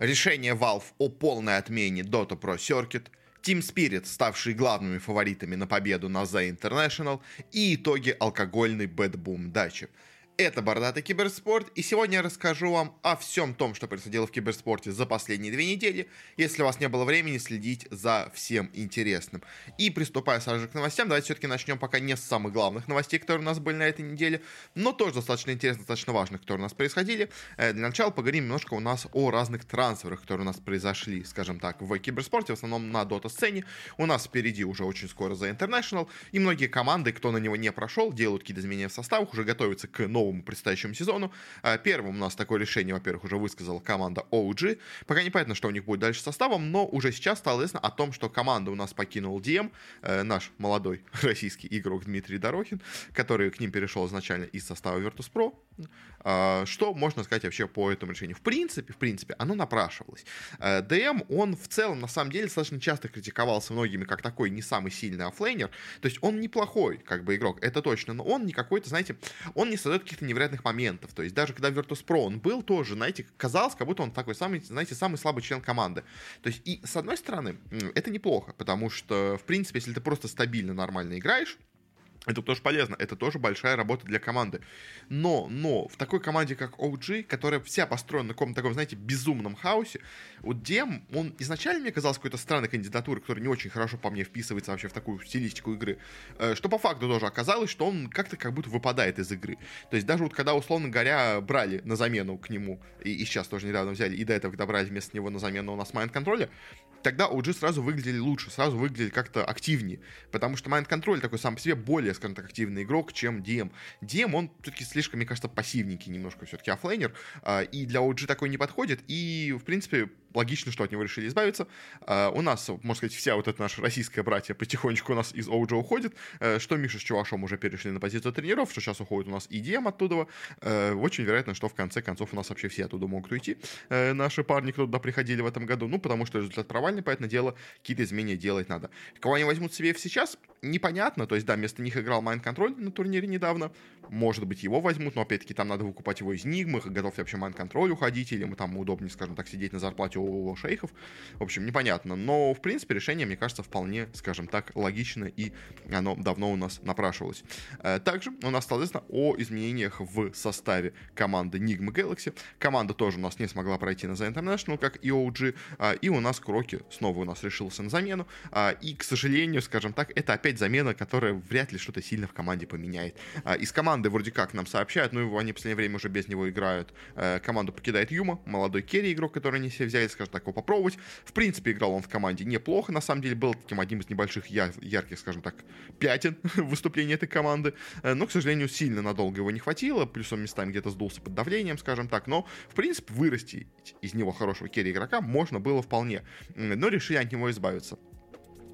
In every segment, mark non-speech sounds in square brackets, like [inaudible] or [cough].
решение Valve о полной отмене Dota Pro Circuit, Team Spirit, ставшие главными фаворитами на победу на The International, и итоги алкогольной Bad Boom дачи. Это Бородатый Киберспорт, и сегодня я расскажу вам о всем том, что происходило в киберспорте за последние две недели, если у вас не было времени следить за всем интересным. И приступая сразу же к новостям, давайте все-таки начнем пока не с самых главных новостей, которые у нас были на этой неделе, но тоже достаточно интересных, достаточно важных, которые у нас происходили. Э, для начала поговорим немножко у нас о разных трансферах, которые у нас произошли, скажем так, в киберспорте, в основном на дота-сцене. У нас впереди уже очень скоро за International, и многие команды, кто на него не прошел, делают какие-то изменения в составах, уже готовятся к новому новому предстоящему сезону. А, первым у нас такое решение, во-первых, уже высказала команда OG. Пока непонятно, что у них будет дальше с составом, но уже сейчас стало известно о том, что команда у нас покинул DM, э, наш молодой [laughs] российский игрок Дмитрий Дорохин, который к ним перешел изначально из состава Virtus.pro. А, что можно сказать вообще по этому решению? В принципе, в принципе, оно напрашивалось. Э, DM, он в целом, на самом деле, достаточно часто критиковался многими как такой не самый сильный offlaner. То есть он неплохой, как бы, игрок, это точно, но он не какой-то, знаете, он не создает каких-то невероятных моментов. То есть даже когда Virtus.pro он был тоже, знаете, казалось, как будто он такой самый, знаете, самый слабый член команды. То есть и с одной стороны, это неплохо, потому что, в принципе, если ты просто стабильно, нормально играешь, это тоже полезно, это тоже большая работа для команды. Но, но, в такой команде, как OG, которая вся построена на каком-то таком, знаете, безумном хаосе, вот Дем, он изначально мне казался какой-то странной кандидатурой, которая не очень хорошо по мне вписывается вообще в такую стилистику игры, э, что по факту тоже оказалось, что он как-то как будто выпадает из игры. То есть даже вот когда, условно говоря, брали на замену к нему, и, и сейчас тоже недавно взяли, и до этого, когда брали вместо него на замену у нас Mind Control, тогда OG сразу выглядели лучше, сразу выглядели как-то активнее, потому что Mind Control такой сам по себе более, скажем так, активный игрок, чем DM. DM, он все-таки слишком, мне кажется, пассивненький немножко все-таки offlaner, а, и для OG такой не подходит, и, в принципе, логично, что от него решили избавиться. Э, у нас, можно сказать, вся вот эта наша российская братия потихонечку у нас из OG уходит. Э, что Миша с Чувашом уже перешли на позицию тренеров, что сейчас уходит у нас и DM оттуда. Э, очень вероятно, что в конце концов у нас вообще все оттуда могут уйти. Наши парни, кто туда приходили в этом году, ну, потому что результат провальный, поэтому дело, какие-то изменения делать надо. Кого они возьмут себе сейчас, непонятно. То есть, да, вместо них играл Mind Control на турнире недавно. Может быть, его возьмут, но опять-таки там надо выкупать его из Нигмы, готов ли вообще Control уходить, или мы там удобнее, скажем так, сидеть на зарплате у шейхов. В общем, непонятно. Но, в принципе, решение, мне кажется, вполне, скажем так, логично, и оно давно у нас напрашивалось. Э, также у нас стало известно о изменениях в составе команды Nigma Galaxy. Команда тоже у нас не смогла пройти на The International, как и OG, а, и у нас Кроки снова у нас решился на замену. А, и, к сожалению, скажем так, это опять замена, которая вряд ли что-то сильно в команде поменяет. Из команды вроде как нам сообщают, ну, они в последнее время уже без него играют. Э, команду покидает Юма, молодой керри игрок, который они себе взяли, скажем так, его попробовать. В принципе, играл он в команде неплохо, на самом деле, был таким одним из небольших яр- ярких, скажем так, пятен [laughs] выступлений этой команды. Э, но, к сожалению, сильно надолго его не хватило, плюс он местами где-то сдулся под давлением, скажем так. Но, в принципе, вырасти из него хорошего керри игрока можно было вполне. Но решили от него избавиться.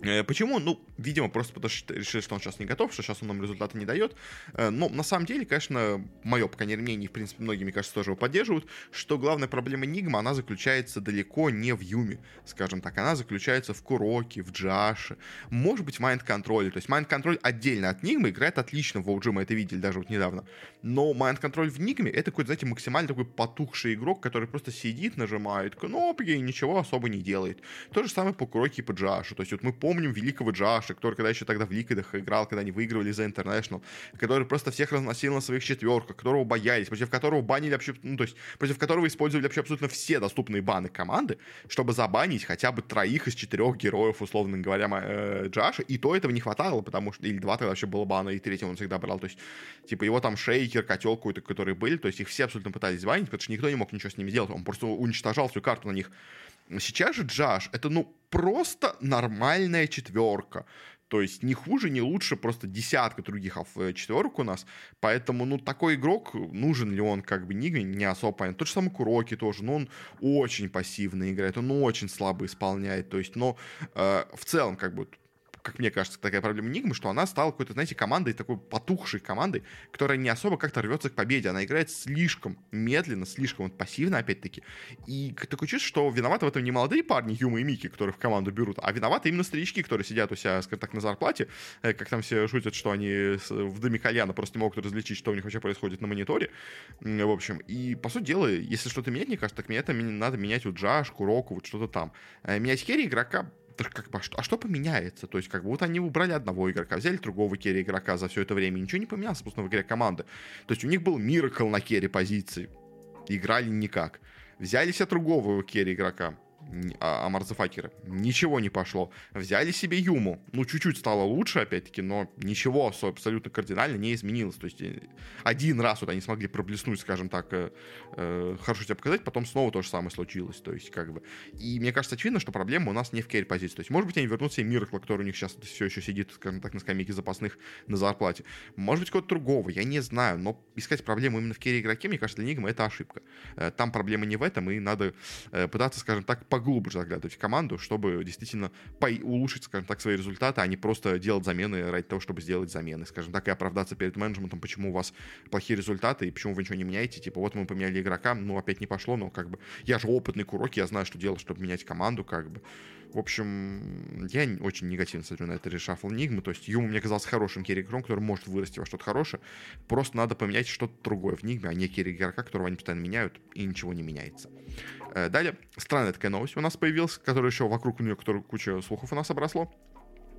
Э, почему? Ну, видимо, просто потому что решили, что он сейчас не готов, что сейчас он нам результаты не дает. Э, но на самом деле, конечно, мое, по крайней мере, мнение, в принципе, многие, мне кажется, тоже его поддерживают, что главная проблема Нигма, она заключается далеко не в Юме, скажем так. Она заключается в Куроке, в Джаше, может быть, в Control. То есть Control отдельно от Нигмы играет отлично в OG, мы это видели даже вот недавно. Но Control в Нигме это какой-то, знаете, максимально такой потухший игрок, который просто сидит, нажимает кнопки и ничего особо не делает. То же самое по Куроке и по Джашу. То есть вот мы помним великого Джаша, который когда еще тогда в Ликвидах играл, когда они выигрывали за International, который просто всех разносил на своих четверках, которого боялись, против которого банили вообще, ну, то есть против которого использовали вообще абсолютно все доступные баны команды, чтобы забанить хотя бы троих из четырех героев, условно говоря, э, Джаша, и то этого не хватало, потому что, или два тогда вообще было бана, и третьего он всегда брал, то есть, типа, его там шейкер, котел какой-то, которые были, то есть их все абсолютно пытались банить, потому что никто не мог ничего с ними сделать, он просто уничтожал всю карту на них. Сейчас же Джаш, это, ну, просто нормальная четверка. То есть не хуже, не лучше, просто десятка других э, четверок у нас. Поэтому, ну, такой игрок, нужен ли он как бы не, не особо понятно. Тот же самый Куроки тоже, но он очень пассивно играет, он очень слабо исполняет. То есть, но э, в целом, как бы, как мне кажется, такая проблема Нигмы, что она стала какой-то, знаете, командой, такой потухшей командой, которая не особо как-то рвется к победе. Она играет слишком медленно, слишком вот пассивно, опять-таки. И такое чувство, что виноваты в этом не молодые парни Юма и Мики, которые в команду берут, а виноваты именно старички, которые сидят у себя, скажем так, на зарплате, э, как там все шутят, что они в доме кальяна просто не могут различить, что у них вообще происходит на мониторе. В общем, и, по сути дела, если что-то менять, мне кажется, так мне это надо менять вот Джашку, Року, вот что-то там. Э, менять херри игрока как бы, а что, а что поменяется? То есть, как бы, вот они убрали одного игрока, взяли другого керри игрока за все это время, ничего не поменялось, собственно, в игре команды. То есть, у них был Miracle на carry позиции, играли никак. Взяли себе другого carry игрока, а, Ammar the Fucker'а. Ничего не пошло. Взяли себе Юму. Ну, чуть-чуть стало лучше, опять-таки, но ничего абсолютно кардинально не изменилось. То есть э, один раз вот они смогли проблеснуть, скажем так, э, э, хорошо себя показать, потом снова то же самое случилось. То есть, как бы... И мне кажется, очевидно, что проблема у нас не в carry позиции. То есть, может быть, они вернут себе Miracle'а, который у них сейчас все еще сидит, скажем так, на скамейке запасных на зарплате. Может быть, кого-то другого, я не знаю. Но искать проблему именно в керри игроке, мне кажется, для Нигма это ошибка. Э, там проблема не в этом, и надо пытаться, скажем так, поглубже заглядывать в команду, чтобы действительно улучшить, скажем так, свои результаты, а не просто делать замены ради того, чтобы сделать замены, скажем так, и оправдаться перед менеджментом, почему у вас плохие результаты и почему вы ничего не меняете. Типа, вот мы поменяли игрока, ну, опять не пошло, но как бы я же опытный курок, я знаю, что делать, чтобы менять команду, как бы. В общем, я очень негативно смотрю на это решафл Нигмы. То есть Юму мне казался хорошим керри-игроком, который может вырасти во что-то хорошее. Просто надо поменять что-то другое в Нигме, а не керри-игрока, которого они постоянно меняют, и ничего не меняется. Э, далее, странная такая новость у нас появилась, которая еще вокруг нее, которую куча слухов у нас обросло.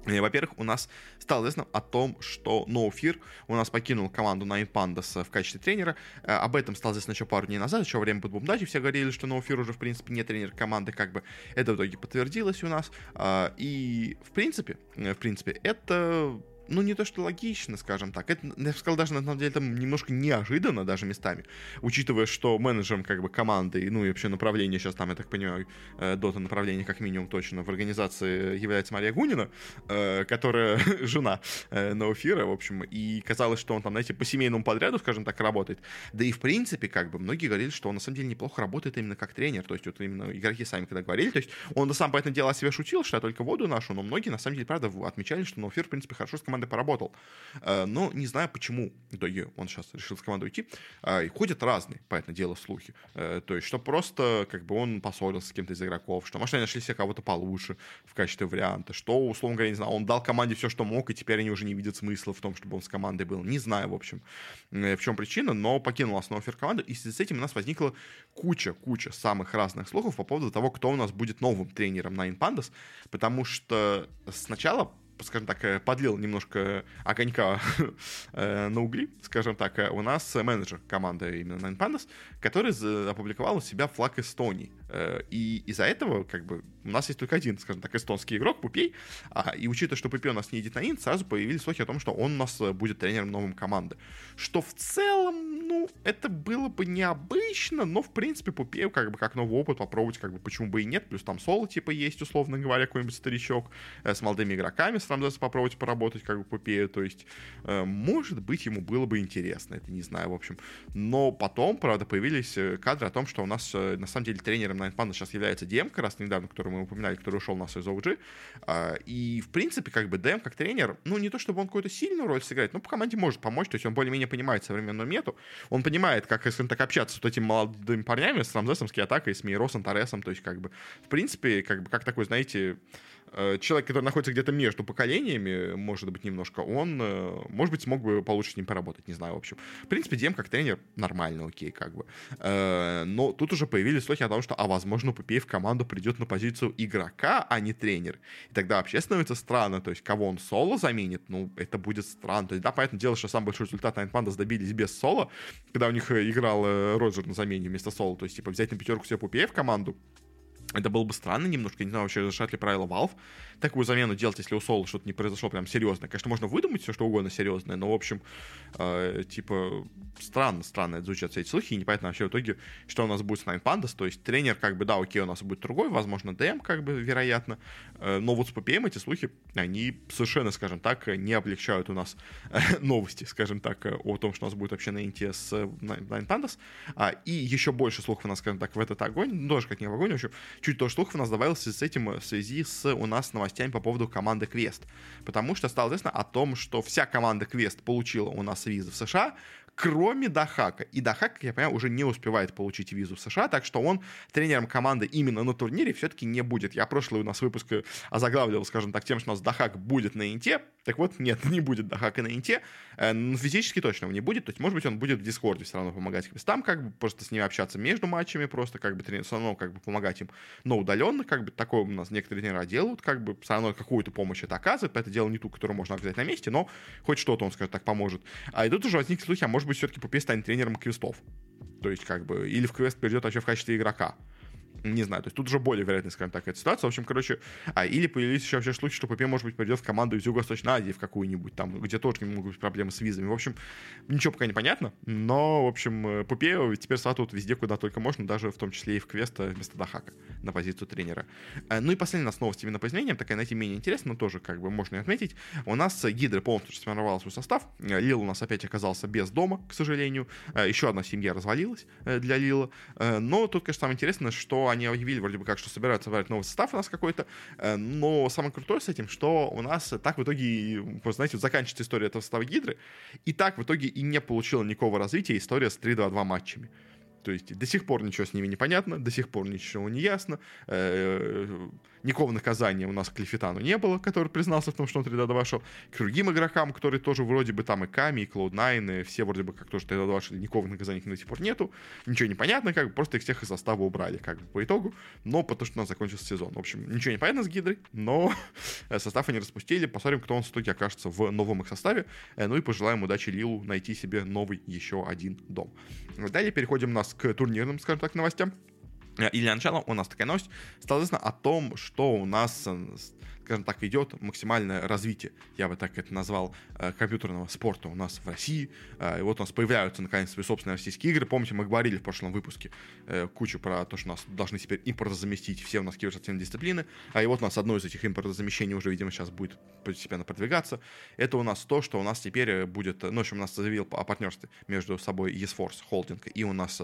Во-первых, у нас стало известно о том, что Fear у нас покинул команду Nine Pandas в качестве тренера. Э, об этом стало известно еще пару дней назад, еще во время Бэтбумдачи все говорили, что Fear уже, в принципе, не тренер команды, как бы это в итоге подтвердилось у нас. Э, и, в принципе, в принципе, это ну, не то, что логично, скажем так. Это, я бы сказал, даже на самом деле там немножко неожиданно даже местами, учитывая, что менеджером как бы команды, ну и вообще направление сейчас там, я так понимаю, дота э, направление как минимум точно в организации является Мария Гунина, э, которая [laughs] жена э, Ноуфира, в общем, и казалось, что он там, знаете, по семейному подряду, скажем так, работает. Да и в принципе, как бы, многие говорили, что он на самом деле неплохо работает именно как тренер, то есть вот именно игроки сами когда говорили, то есть он сам, по этому делу о себе шутил, что я только воду нашу, но многие на самом деле, правда, отмечали, что Ноуфир, в принципе, хорошо с командой поработал. Э, но не знаю, почему в он сейчас решил с командой уйти. Э, и ходят разные, по этому делу, слухи. Э, то есть, что просто как бы он поссорился с кем-то из игроков, что, может, они нашли себе кого-то получше в качестве варианта, что, условно говоря, не знаю, он дал команде все, что мог, и теперь они уже не видят смысла в том, чтобы он с командой был. Не знаю, в общем, в чем причина, но покинул основу фер команду, и с этим у нас возникла куча, куча самых разных слухов по поводу того, кто у нас будет новым тренером Nine Pandas, потому что сначала скажем так, э, подлил немножко огонька [laughs] э, на угли, скажем так, э, у нас менеджер команды именно Nine Pandas, который опубликовал у себя флаг Эстонии. И из-за этого, как бы, у нас есть только один, скажем так, эстонский игрок, Puppey, а, и учитывая, что Puppey у нас не едет на Инт, сразу появились слухи о том, что он у нас будет тренером новой команды. Что в целом, ну, это было бы необычно, но, в принципе, Пупею, как бы, как новый опыт попробовать, как бы, почему бы и нет, плюс там соло, типа, есть, условно говоря, какой-нибудь старичок с молодыми игроками, с Рамзесом попробовать поработать как бы Пупею, то есть, э, может быть, ему было бы интересно, это не знаю, в общем. Но потом, правда, появились э, кадры о том, что у нас, э, на самом деле, тренером Panda сейчас является DM, как раз недавно, который мы упоминали, который ушел у нас из OG, э, и, в принципе, как бы DM как тренер, ну, не то чтобы он какую-то сильную роль сыграет, но по команде может помочь, то есть он более-менее понимает современную мету, он понимает, как, скажем так, общаться с вот этими молодыми парнями, с Рамзесом, с Киатакой, с Мейросом, Торресом, то есть, как бы, в принципе, как бы, как такой, знаете, человек, который находится где-то между поколениями, может быть, немножко, он, э, может быть, смог бы получше с ним поработать, не знаю, в общем. В принципе, Дем как тренер нормально, окей, как бы. Э, но тут уже появились слухи о том, что, а, возможно, Пупей в команду придет на позицию игрока, а не тренер. И тогда вообще становится странно, то есть, кого он соло заменит, ну, это будет странно. То есть, да, понятное дело, что самый большой результат Nine Pandas добились без соло, когда у них играл Роджер на замене вместо соло, то есть, типа, взять на пятерку себе Пупея в команду, это было бы странно немножко, не знаю, вообще решат ли правила Valve такую замену делать, если у Соло что-то не произошло прям серьезное. Конечно, можно выдумать все, что угодно серьезное, но, в общем, э, типа, странно, странно это звучат все эти слухи, и непонятно вообще в итоге, что у нас будет с Nine Pandas, то есть тренер, как бы, да, окей, у нас будет другой, возможно, ДМ, как бы, вероятно, э, но вот с PPM эти слухи, они совершенно, скажем так, не облегчают у нас э, [laughs] новости, скажем так, э, о том, что у нас будет вообще на Инте с Nine Pandas, а, и еще больше слухов у нас, скажем так, в этот огонь, ну, тоже как не в огонь, в общем, чуть то слухов у нас добавилось с этим в связи с у нас новостями по поводу команды Квест. Потому что стало известно о том, что вся команда Квест получила у нас визы в США, кроме Дахака. И Дахак, как я понимаю, уже не успевает получить визу в США, так что он тренером команды именно на турнире все-таки не будет. Я прошлый у нас выпуск озаглавливал, скажем так, тем, что у нас Дахак будет на Инте. Так вот, нет, [laughs] не будет Дахака на Инте. Э, но физически точно не будет. То есть, может быть, он будет в Дискорде все равно помогать там, как бы просто с ними общаться между матчами, просто как бы все равно как бы помогать им, но удаленно, как бы такое у нас некоторые тренера делают, как бы все равно какую-то помощь это оказывает. Это дело не ту, которую можно оказать на месте, но хоть что-то он, скажем так, поможет. А и тут уже возникли слухи, а может быть, все-таки Puppey станет тренером Quest'ов. То есть, как бы, или в квест придет вообще в качестве игрока. Не знаю, то есть тут уже более вероятная, скажем так, эта ситуация. В общем, короче, а, или появились еще вообще слухи, что Puppey, может быть, пойдет в команду из Юго-Восточной Азии в какую-нибудь, там, где тоже могут быть проблемы с визами. В общем, ничего пока не понятно, но, в общем, э, Puppey теперь тут везде, куда только можно, даже в том числе и в квест вместо Дахака на позицию тренера. Э, ну и последняя нас новость именно по изменениям, такая, наименее интересная, но тоже, как бы, можно и отметить. У нас Hydra полностью сформировала свой состав. Э, Лил у нас опять оказался без дома, к сожалению. Еще одна семья развалилась для Лила. Но тут, конечно, самое интересное, что они объявили вроде бы как, что собираются собрать новый состав у нас какой-то, э, но самое крутое с этим, что у нас так в итоге, вы знаете, заканчивается история этого состава Гидры, и так в итоге и не получила никакого развития история с 3-2-2 матчами. То есть до сих пор ничего с ними не понятно, до сих пор ничего не ясно. Э, никакого наказания у нас к Клифитану не было, который признался в том, что он 3D2 шел. К другим игрокам, которые тоже вроде бы там и Ками, и Cloud9, и все вроде бы как тоже 3D2 шли, никакого наказания до сих пор нету. Ничего не понятно, как бы просто их всех из состава убрали, как бы по итогу. Но потому что у нас закончился сезон. В общем, ничего не понятно с Гидрой, но [laughs] состав они распустили. Посмотрим, кто он в итоге окажется в новом их составе. Э, ну и пожелаем удачи Лилу найти себе новый еще один дом. Далее переходим у нас к турнирным, скажем так, новостям. Э, и для начала у нас такая новость. Известно о том, что у нас э, скажем так, идет максимальное развитие, я бы так это назвал, э, компьютерного спорта у нас в России. Э, и вот у нас появляются, наконец, свои собственные российские игры. Помните, мы говорили в прошлом выпуске э, кучу про то, что нас должны теперь импортозаместить все у нас киберспортивные дисциплины. А и вот у нас одно из этих импортозамещений уже, видимо, сейчас будет постепенно продвигаться. Это у нас то, что у нас теперь будет, ну, в общем, у нас заявил о партнерстве между собой eSforce Holding и у нас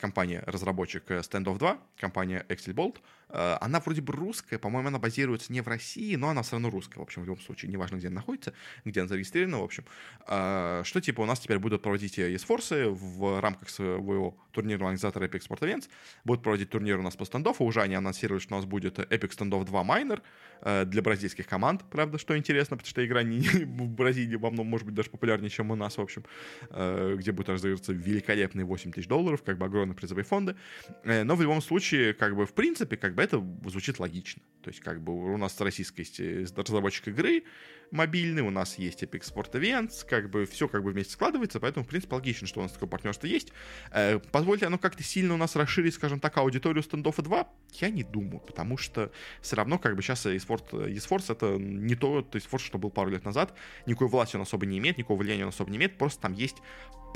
компания-разработчик Standoff 2, компания Excelbolt, Э, она вроде бы русская, по-моему, она базируется не в России, но она все равно русская. В общем, в любом случае, неважно, где она находится, где она зарегистрирована, в общем. Э, что типа у нас теперь будут проводить eSforce в рамках своего турнирного организатора Epic Sport Events. Будут проводить турнир у нас по стендоффу. Уже они анонсировали, что у нас будет Epic Standoff 2 Minor э, для бразильских команд, правда, что интересно, потому что игра [laughs] не, в Бразилии во многом может быть даже популярнее, чем у нас, в общем, где будет разыгрываться великолепные 8 тысяч долларов, как бы огромные призовые фонды. Но в любом случае, как бы, в принципе, как бы это звучит логично. То есть, как бы у нас российская есть э, разработчик игры мобильный, у нас есть Epic Sport Events, как бы все как бы вместе складывается, поэтому, в принципе, логично, что у нас такое партнерство есть. Э, позволит оно как-то сильно у нас расширить, скажем так, аудиторию стендофа 2? Я не думаю, потому что все равно, как бы сейчас eSport, eSforce это не то, то eSforce, что был пару лет назад, никакой власти он особо не имеет, никакого влияния он особо не имеет, просто там есть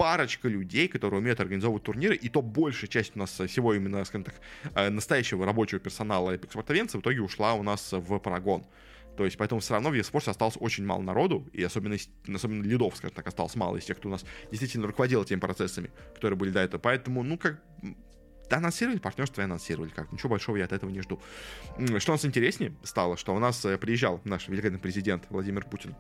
парочка людей, которые умеют организовывать турниры, и то большая часть у нас всего именно, скажем так, э, настоящего рабочего персонала Sport Events в итоге ушла у нас в Парагон. То есть, поэтому все равно в eSports осталось очень мало народу, и особенно, особенно лидов, скажем так, осталось мало из тех, кто у нас действительно руководил этими процессами, которые были до этого. Поэтому, ну, как анонсировали партнерство и анонсировали, как ничего большого я от этого не жду. Что у нас интереснее стало, что у нас э, приезжал наш великолепный президент Владимир Путин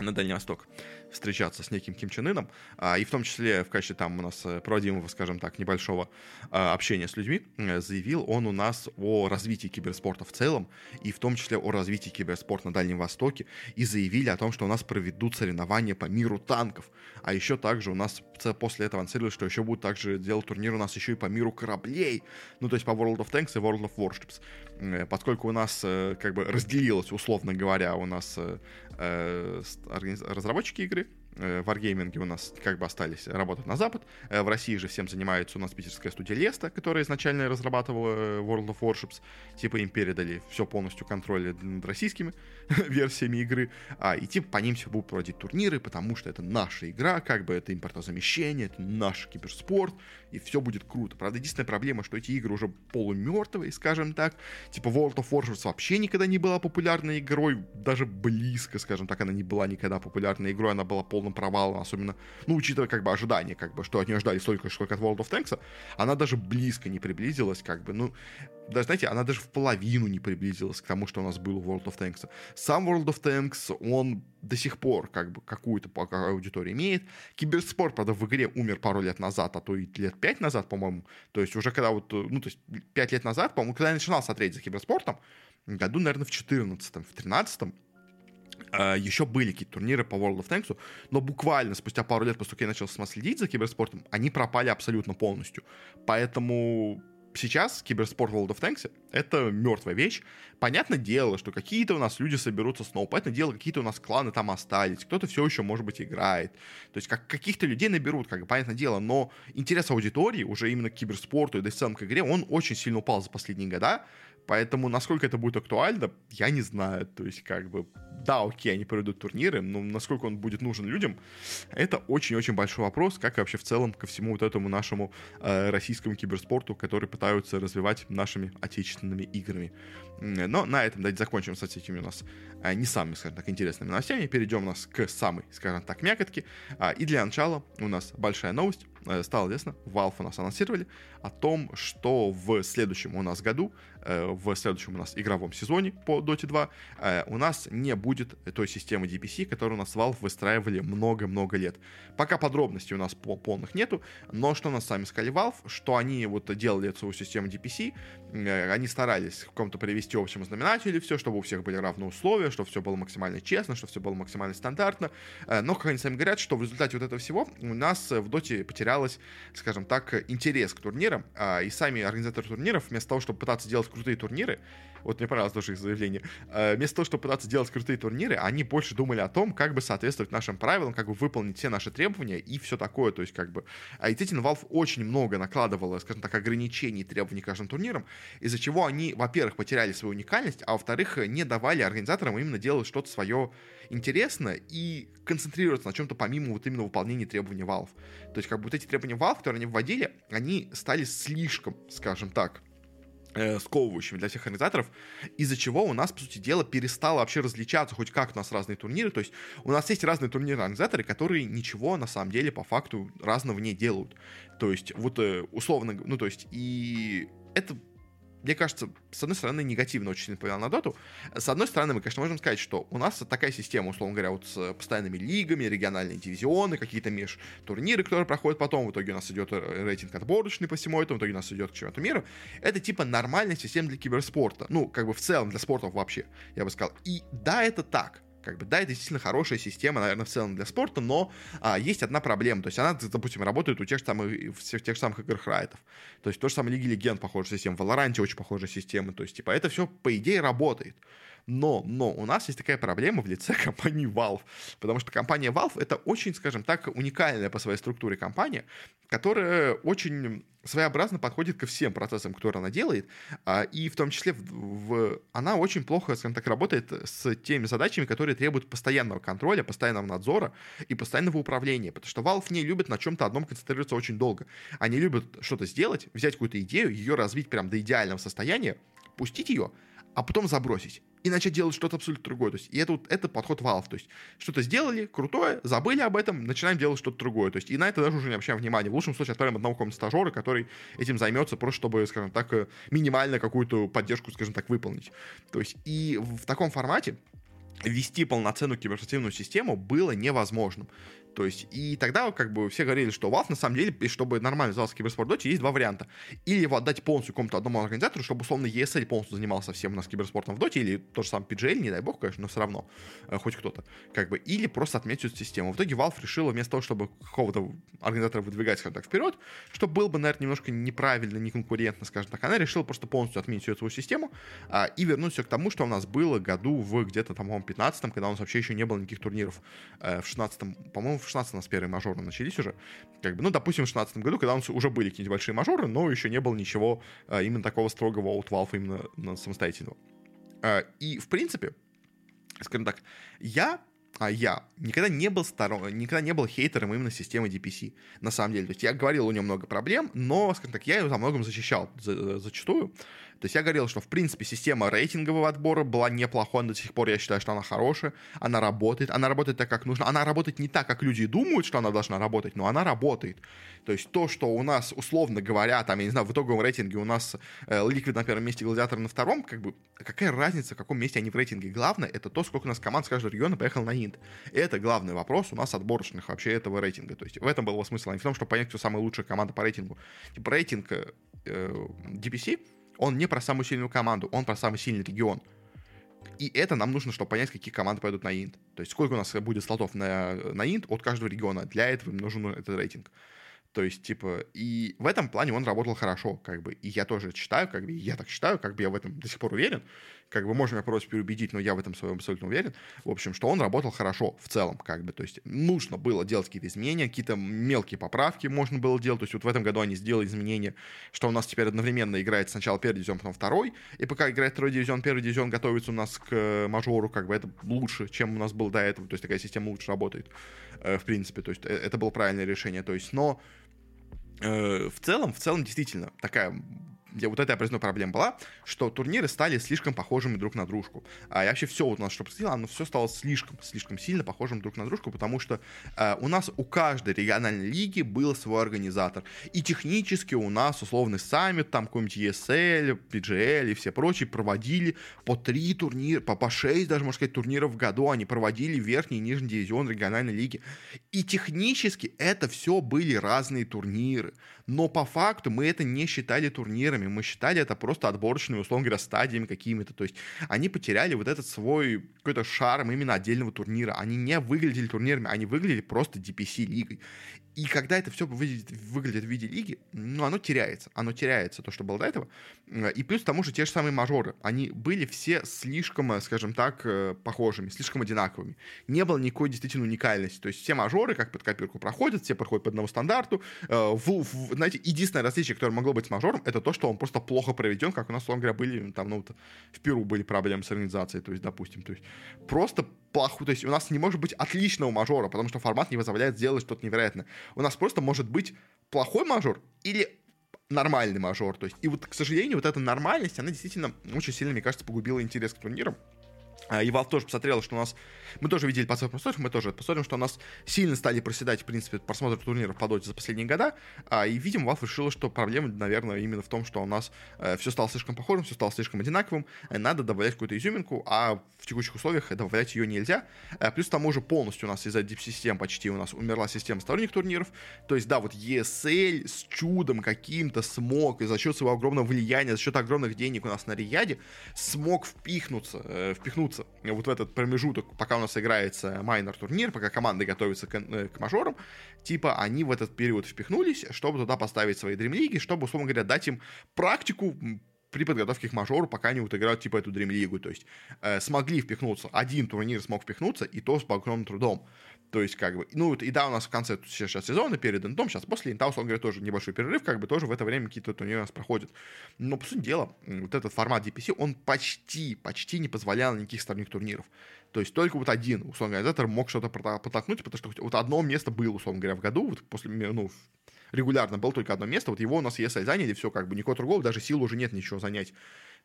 на Дальний Восток встречаться с неким Ким Чен Ыном, а, и в том числе в качестве там у нас э, проводимого, скажем так, небольшого а, общения с людьми, э, заявил он у нас о развитии киберспорта в целом, и в том числе о развитии киберспорта на Дальнем Востоке, и заявили о том, что у нас проведут соревнования по миру танков, а еще также у нас после этого анонсировали, что еще будут также делать турнир у нас еще и по миру кораблей, ну то есть по World of Tanks и World of Warships, э, поскольку у нас как бы разделилось, условно говоря, у нас разработчики игры, Э, в Wargaming у нас как бы остались работать на Запад. Э, в России же всем занимается у нас питерская студия Леста, которая изначально разрабатывала э, World of Warships. Типа им передали все полностью контроль над российскими [laughs] версиями игры. А, и типа по ним все будут проводить турниры, потому что это наша игра, как бы это импортозамещение, это наш киберспорт, и все будет круто. Правда, единственная проблема, что эти игры уже полумертвые, скажем так. Типа World of Warships вообще никогда не была популярной игрой, даже близко, скажем так, она не была никогда популярной игрой, она была полностью полным провалом, особенно, ну, учитывая как бы ожидания, как бы, что от нее ждали столько, сколько от World of Tanks, она даже близко не приблизилась, как бы, ну, даже, знаете, она даже в половину не приблизилась к тому, что у нас было в World of Tanks. Сам World of Tanks, он до сих пор как бы какую-то аудиторию имеет. Киберспорт, правда, в игре умер пару лет назад, а то и лет пять назад, по-моему. То есть уже когда вот, ну, то есть пять лет назад, по-моему, когда я начинал смотреть за киберспортом, году, наверное, в 14 в 13 Uh, еще были какие-то турниры по World of Tanks, но буквально спустя пару лет, после того, как я начал следить за киберспортом, они пропали абсолютно полностью. Поэтому сейчас киберспорт World of Tanks — это мертвая вещь. Понятное дело, что какие-то у нас люди соберутся снова. Понятное дело, какие-то у нас кланы там остались. Кто-то все еще, может быть, играет. То есть как каких-то людей наберут, как понятное дело. Но интерес аудитории уже именно к киберспорту и да в целом к игре, он очень сильно упал за последние года. Поэтому, насколько это будет актуально, я не знаю. То есть, как бы, да, окей, они проведут турниры, но насколько он будет нужен людям, это очень-очень большой вопрос, как вообще в целом ко всему вот этому нашему э, российскому киберспорту, который пытаются развивать нашими отечественными играми. Но на этом, давайте закончим с этими у нас э, не самыми, скажем так, интересными новостями. Перейдем у нас к самой, скажем так, мякотке. А, и для начала у нас большая новость. Э, стало известно, Valve у нас анонсировали о том, что в следующем у нас году, э, в следующем у нас игровом сезоне по Dota 2 э, у нас не будет той системы DPC, которую у нас Valve выстраивали много-много лет. Пока подробностей у нас полных нету, но что нас сами сказали Valve, что они вот делали свою систему DPC, они старались в каком-то привести общему знаменателю все, чтобы у всех были равные условия, чтобы все было максимально честно, чтобы все было максимально стандартно, но, как они сами говорят, что в результате вот этого всего у нас в Доте потерял потерялась, скажем так, интерес к турнирам, а, и сами организаторы турниров, вместо того, чтобы пытаться делать крутые турниры, вот мне понравилось тоже их заявление, а, вместо того, чтобы пытаться делать крутые турниры, они больше думали о том, как бы соответствовать нашим правилам, как бы выполнить все наши требования и все такое, то есть как бы... А действительно, Valve очень много накладывала, скажем так, ограничений и требований каждым турнирам, из-за чего они, во-первых, потеряли свою уникальность, а во-вторых, не давали организаторам именно делать что-то свое интересно и концентрироваться на чем-то помимо вот именно выполнения требований Valve. То есть как бы вот эти требования Valve, которые они вводили, они стали слишком, скажем так, э, сковывающими для всех организаторов, из-за чего у нас, по сути дела, перестало вообще различаться хоть как у нас разные турниры. То есть у нас есть разные турниры организаторы, которые ничего на самом деле по факту разного не делают. То есть вот э, условно, ну то есть и это мне кажется, с одной стороны, негативно очень повлиял на доту. С одной стороны, мы, конечно, можем сказать, что у нас такая система, условно говоря, вот с постоянными лигами, региональные дивизионы, какие-то межтурниры, которые проходят потом, в итоге у нас идет рейтинг отборочный по всему этому, в итоге у нас идет к чемпионату мира. Это типа нормальная система для киберспорта. Ну, как бы в целом для спорта вообще, я бы сказал. И да, это так. Как бы, да, это действительно хорошая система, наверное, в целом для спорта, но а, есть одна проблема. То есть она, допустим, работает у тех же самых, всех тех же самых игр Храйтов. То есть то же самое Лиги Легенд похожая система, в Valorant очень похожая система. То есть, типа, это все, по идее, работает. Но, но у нас есть такая проблема в лице [laughs] компании Valve, потому что компания Valve это очень, скажем так, уникальная по своей структуре компания, которая очень своеобразно подходит ко всем процессам, которые она делает, а, и в том числе в, в, она очень плохо, скажем так, работает с теми задачами, которые требуют постоянного контроля, постоянного надзора и постоянного управления, потому что Valve не любит на чем-то одном концентрироваться очень долго. Они любят что-то сделать, взять какую-то идею, ее развить прям до идеального состояния, пустить ее, а потом забросить и начать делать что-то абсолютно другое. То есть, и это, вот, это подход Valve. То есть, что-то сделали, крутое, забыли об этом, начинаем делать что-то другое. То есть, и на это даже уже не обращаем внимания. В лучшем случае отправим одного какого-нибудь стажера, который этим займется, просто чтобы, скажем так, э, минимально какую-то поддержку, скажем так, выполнить. То есть, и в таком формате вести полноценную киберспортивную систему было невозможным. То есть, и тогда как бы все говорили, что вас на самом деле, чтобы нормально назывался киберспорт Доте, есть два варианта. Или его отдать полностью какому-то одному организатору, чтобы, условно, ESL полностью занимался всем у нас киберспортом в Доте, или то же самое PGL, не дай бог, конечно, но все равно, э, хоть кто-то. Как бы, или просто отметить эту систему. В итоге Valve решила вместо того, чтобы какого-то организатора выдвигать, скажем так, вперед, чтобы было бы, наверное, немножко неправильно, неконкурентно, скажем так, она решила просто полностью отменить всю эту систему а, и вернуть все к тому, что у нас было году в где-то, там, по-моему, 15 когда у нас вообще еще не было никаких турниров. Э, в 16 по-моему, в 16 у нас первые мажоры начались уже. Как бы, ну, допустим, в 16 году, когда у нас уже были какие-нибудь большие мажоры, но еще не было ничего а, именно такого строгого от Valve именно на самостоятельного. А, и, в принципе, скажем так, я а я никогда не был сторон, никогда не был хейтером именно системы DPC, на самом деле. То есть я говорил, у него много проблем, но, скажем так, я ее за многом защищал за, зачастую. То есть я говорил, что, в принципе, система рейтингового отбора была неплохой, до сих пор я считаю, что она хорошая, она работает, она работает так, как нужно, она работает не так, как люди думают, что она должна работать, но она работает. То есть то, что у нас, условно говоря, там, я не знаю, в итоговом рейтинге у нас э, Liquid на первом месте, Гладиатор на втором, как бы, какая разница, в каком месте они в рейтинге? Главное, это то, сколько у нас команд с каждого региона поехал на Инт. Это главный вопрос у нас отборочных вообще этого рейтинга. То есть в этом был его смысл, а не в том, чтобы понять, кто самая лучшая команда по рейтингу. Типа рейтинг э, DPC, он не про самую сильную команду, он про самый сильный регион. И это нам нужно, чтобы понять, какие команды пойдут на инт. То есть сколько у нас будет слотов на, на инт от каждого региона. Для этого им нужен этот рейтинг. То есть, типа, и в этом плане он работал хорошо, как бы. И я тоже считаю, как бы, я так считаю, как бы я в этом до сих пор уверен. Как бы можно меня просто переубедить, но я в этом своем абсолютно уверен. В общем, что он работал хорошо в целом, как бы. То есть нужно было делать какие-то изменения, какие-то мелкие поправки можно было делать. То есть вот в этом году они сделали изменения, что у нас теперь одновременно играет сначала первый дивизион, потом второй. И пока играет второй дивизион, первый дивизион готовится у нас к мажору, как бы это лучше, чем у нас было до этого. То есть такая система лучше работает, э, в принципе. То есть э, это было правильное решение. То есть, но э, в целом, в целом действительно такая где вот эта, я признаю, проблема была, что турниры стали слишком похожими друг на дружку. А и вообще все вот у нас, что происходило, оно все стало слишком, слишком сильно похожим друг на дружку, потому что э, у нас у каждой региональной лиги был свой организатор. И технически у нас условный саммит, там какой-нибудь ESL, PGL и все прочие проводили по три турнира, по, по шесть даже, можно сказать, турниров в году. Они проводили верхний и нижний дивизион региональной лиги. И технически это все были разные турниры. Но по факту мы это не считали турнирами, мы считали это просто отборочными, условно говоря, стадиями какими-то. То есть они потеряли вот этот свой какой-то шарм именно отдельного турнира. Они не выглядели турнирами, они выглядели просто DPC-лигой. И когда это все выглядит, выглядит в виде лиги, ну, оно теряется. Оно теряется, то, что было до этого. И плюс к тому же те же самые мажоры. Они были все слишком, э, скажем так, э, похожими, слишком одинаковыми. Не было никакой действительно уникальности. То есть все мажоры как под копирку проходят, все проходят по одному стандарту. Э, в, в, знаете, единственное различие, которое могло быть с мажором, это то, что он просто плохо проведен, как у нас, условно говоря, были, там, ну, вот, в Перу были проблемы с организацией, то есть, допустим, то есть просто плохой, то есть у нас не может быть отличного мажора, потому что формат не позволяет сделать что-то невероятное. У нас просто может быть плохой мажор или нормальный мажор. То есть, и вот, к сожалению, вот эта нормальность, она действительно очень сильно, мне кажется, погубила интерес к турнирам. А, и Valve тоже посмотрела, что у нас... Мы тоже видели по просмотров, мы тоже посмотрим, что у нас сильно стали проседать, в принципе, просмотры турниров по доте за последние года. А, и, видимо, Valve решила, что проблема, наверное, именно в том, что у нас э, все стало слишком похожим, все стало слишком одинаковым. Э, надо добавлять какую-то изюминку, а в текущих условиях добавлять ее нельзя. Э, плюс к тому же полностью у нас из-за дип-систем почти у нас умерла система сторонних турниров. То есть, да, вот ESL с чудом каким-то смог, и за счет своего огромного влияния, за счет огромных денег у нас на Рияде, смог впихнуться, впихнуться вернуться вот в этот промежуток, пока у нас играется майнер турнир, пока команды готовятся к, э, к мажорам, типа они в этот период впихнулись, чтобы туда поставить свои дримлиги, чтобы, условно говоря, дать им практику при подготовке к мажору, пока они вот играют типа эту дримлигу, то есть э, смогли впихнуться, один турнир смог впихнуться, и то с огромным трудом. То есть, как бы, ну, и да, у нас в конце сейчас сезона перед интом, сейчас после инта, условно говоря, тоже небольшой перерыв, как бы тоже в это время какие-то турниры у нас проходят. Но, по сути дела, вот этот формат DPC, он почти, почти не позволял никаких сторонних турниров. То есть только вот один, условно организатор мог что-то протолкнуть, потому что вот одно место было, условно говоря, в году, вот после, ну, регулярно было только одно место, вот его у нас если заняли, все, как бы никакого другого, даже сил уже нет ничего занять.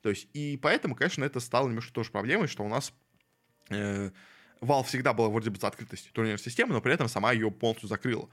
То есть, и поэтому, конечно, это стало немножко тоже проблемой, что у нас э, Valve всегда была вроде бы за открытость турнирной системы, но при этом сама ее полностью закрыла.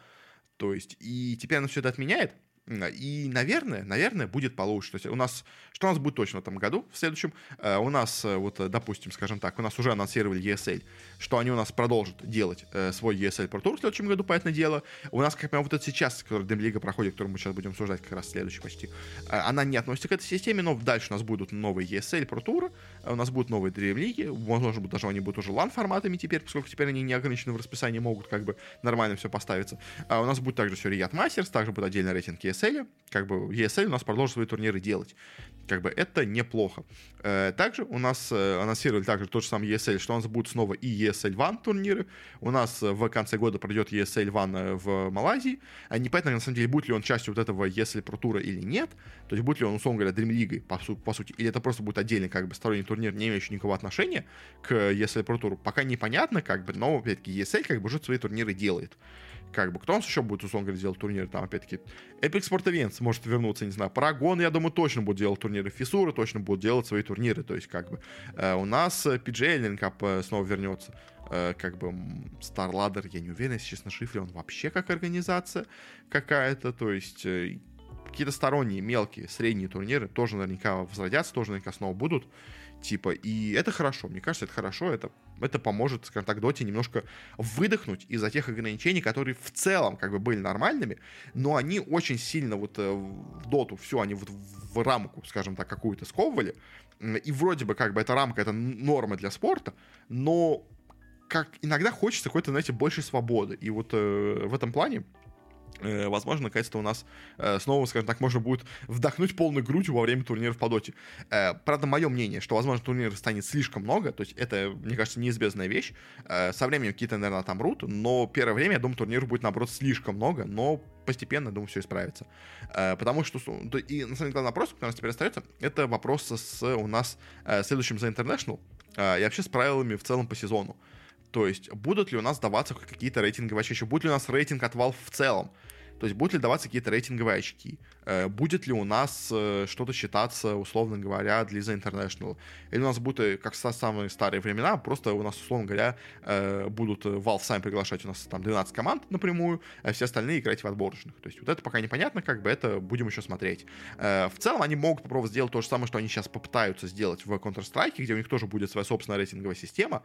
То есть, и теперь она все это отменяет, и, наверное, наверное, будет получше. То есть у нас, что у нас будет точно в этом году, в следующем, э, у нас, э, вот, допустим, скажем так, у нас уже анонсировали ESL, что они у нас продолжат делать э, свой ESL Pro Tour в следующем году, понятное дело. У нас, как прям вот это сейчас, который Демлига проходит, который мы сейчас будем обсуждать как раз следующий почти, она не относится к этой системе, но дальше у нас будут новые ESL Pro Tour, у нас будут новые Демлиги, возможно, даже они будут уже LAN форматами теперь, поскольку теперь они не ограничены в расписании, могут как бы нормально все поставиться. А у нас будет также все Riyadh Masters, также будет отдельный рейтинг ESL, как бы ESL у нас продолжит свои турниры делать. Как бы это неплохо. Э, также у нас э, анонсировали также тот же самый ESL, что у нас будут снова и ESL One турниры. У нас в конце года пройдет ESL One в Малайзии. А непонятно, на самом деле, будет ли он частью вот этого ESL Pro тура или нет. То есть будет ли он, условно говоря, Dream League, по, по сути, или это просто будет отдельный как бы сторонний турнир, не имеющий никакого отношения к ESL Pro туру. Пока непонятно, как бы, но, опять-таки, ESL как бы уже свои турниры делает Как бы, кто у нас еще будет, условно говоря, делать турниры? Там, опять-таки, Epic Sport Events может вернуться, не знаю, Парагон, я думаю, точно будет делать турниры, Фисура точно будет делать свои турниры, то есть, как бы, э, у нас PGA Learning Cup э, снова вернется, э, как бы, StarLadder, я не уверен, если честно, Шифре он вообще как организация какая-то, то есть, э, какие-то сторонние, мелкие, средние турниры тоже наверняка возродятся, тоже наверняка снова будут, Типа, и это хорошо, мне кажется, это хорошо, это, это поможет, скажем так, Доте немножко выдохнуть из-за тех ограничений, которые в целом как бы были нормальными, но они очень сильно вот э, в Доту все, они вот в рамку, скажем так, какую-то сковывали, и вроде бы как бы эта рамка, это норма для спорта, но как иногда хочется какой-то, знаете, большей свободы, и вот э, в этом плане возможно, наконец-то у нас э, снова, скажем так, можно будет вдохнуть полной грудью во время турниров по доте. Э, правда, мое мнение, что, возможно, турниров станет слишком много, то есть это, мне кажется, неизбежная вещь. Со временем какие-то, наверное, там рут, но первое время, я думаю, турниров будет, наоборот, слишком много, но постепенно, думаю, все исправится. Потому что, и на самом деле, главный вопрос, который у нас теперь остается, это вопрос с у нас следующим за International и вообще с правилами в целом по сезону. То есть, будут ли у нас даваться какие-то рейтинговые очки, будет ли у нас рейтинг от Valve в целом, то есть будут ли даваться какие-то рейтинговые очки? Э, будет ли у нас э, что-то считаться, условно говоря, для The International? Или у нас будет, э, как в самые старые времена, просто у нас, условно говоря, будут Valve сами приглашать у нас там 12 команд напрямую, а все остальные играть в отборочных. То есть вот это пока непонятно, как бы это будем еще смотреть. В целом они могут попробовать сделать то же самое, что они сейчас попытаются сделать в Counter-Strike, где у них тоже будет своя собственная рейтинговая система,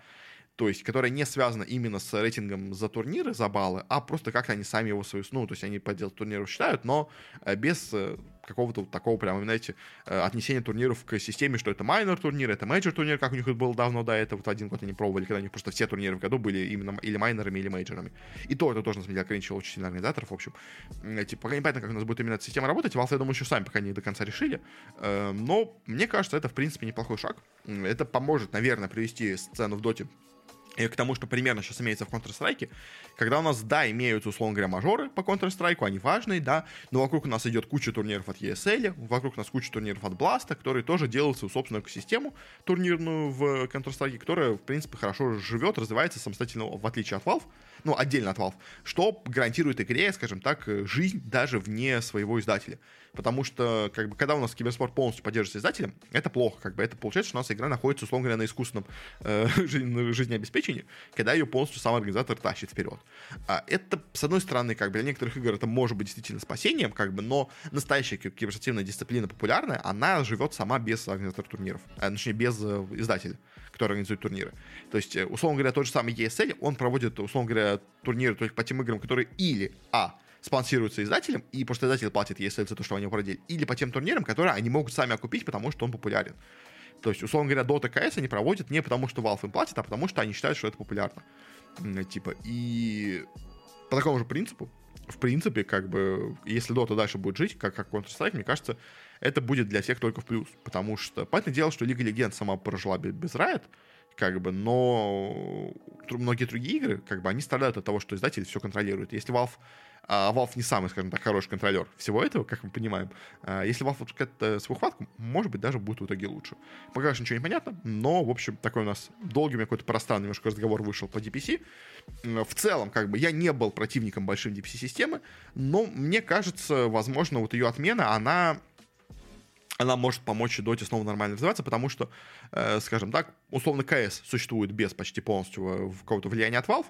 то есть, которая не связана именно с рейтингом за турниры, за баллы, а просто как они сами его свою, ну, то есть они поддел турниров считают, но э, без э, какого-то вот такого прямо, знаете, э, отнесения турниров к системе, что это minor турнир, это major турнир, как у них было давно до этого, вот один год они пробовали, когда у них просто все турниры в году были именно или майнерами, или мейджорами. И то это тоже, на самом деле, ограничивало очень сильно организаторов, в общем. Типа, пока непонятно, как у нас будет именно эта система работать, Valve, я думаю, еще сами пока не до конца решили, но мне кажется, это, в принципе, неплохой шаг. Это поможет, наверное, привести сцену в доте и к тому, что примерно сейчас имеется в Counter-Strike, когда у нас, да, имеются, условно говоря, мажоры по Counter-Strike, они важные, да, но вокруг у нас идет куча турниров от ESL, вокруг у нас куча турниров от Blast, которые тоже делают свою собственную экосистему турнирную в Counter-Strike, которая, в принципе, хорошо живет, развивается самостоятельно, в отличие от Valve, ну, отдельно от Valve, что гарантирует игре, скажем так, жизнь даже вне своего издателя. Потому что, как бы, когда у нас киберспорт полностью поддерживается издателем, это плохо, как бы, это получается, что у нас игра находится, условно говоря, на искусственном э, [laughs] жизнеобеспечении, когда ее полностью сам организатор тащит вперед. А это, с одной стороны, как бы, для некоторых игр это может быть действительно спасением, как бы, но настоящая киберспортивная дисциплина популярная, она живет сама без организатора турниров, а, точнее, без э, издателя который организует турниры. То есть, э, условно говоря, тот же самый ESL, он проводит, условно говоря, турниры только по тем играм, которые или, а, спонсируются издателем, и просто издатель платит ESL за то, что они его продели, или по тем турнирам, которые они могут сами окупить, потому что он популярен. То есть, условно говоря, Dota CS они проводят не потому, что Valve им платит, а потому что они считают, что это популярно. Типа, и по такому же принципу, в принципе, как бы, если Dota дальше будет жить, как, как Counter-Strike, мне кажется, это будет для всех только в плюс. Потому что, понятное дело, что Лига Легенд сама прожила без, Riot, как бы, но многие другие игры, как бы, они страдают от того, что издатель все контролирует. Если Valve а Valve не самый, скажем так, хороший контролер всего этого, как мы понимаем. А если Valve выпускает э, свою хватку, может быть, даже будет в итоге лучше. Пока что ничего не понятно, но, в общем, такой у нас долгий какой-то пространный немножко разговор вышел по DPC. В целом, как бы, я не был противником большой DPC-системы, но мне кажется, возможно, вот ее отмена, она она может помочь доте снова нормально развиваться, потому что, э, скажем так, условно КС существует без почти полностью э, какого-то влияния от Valve,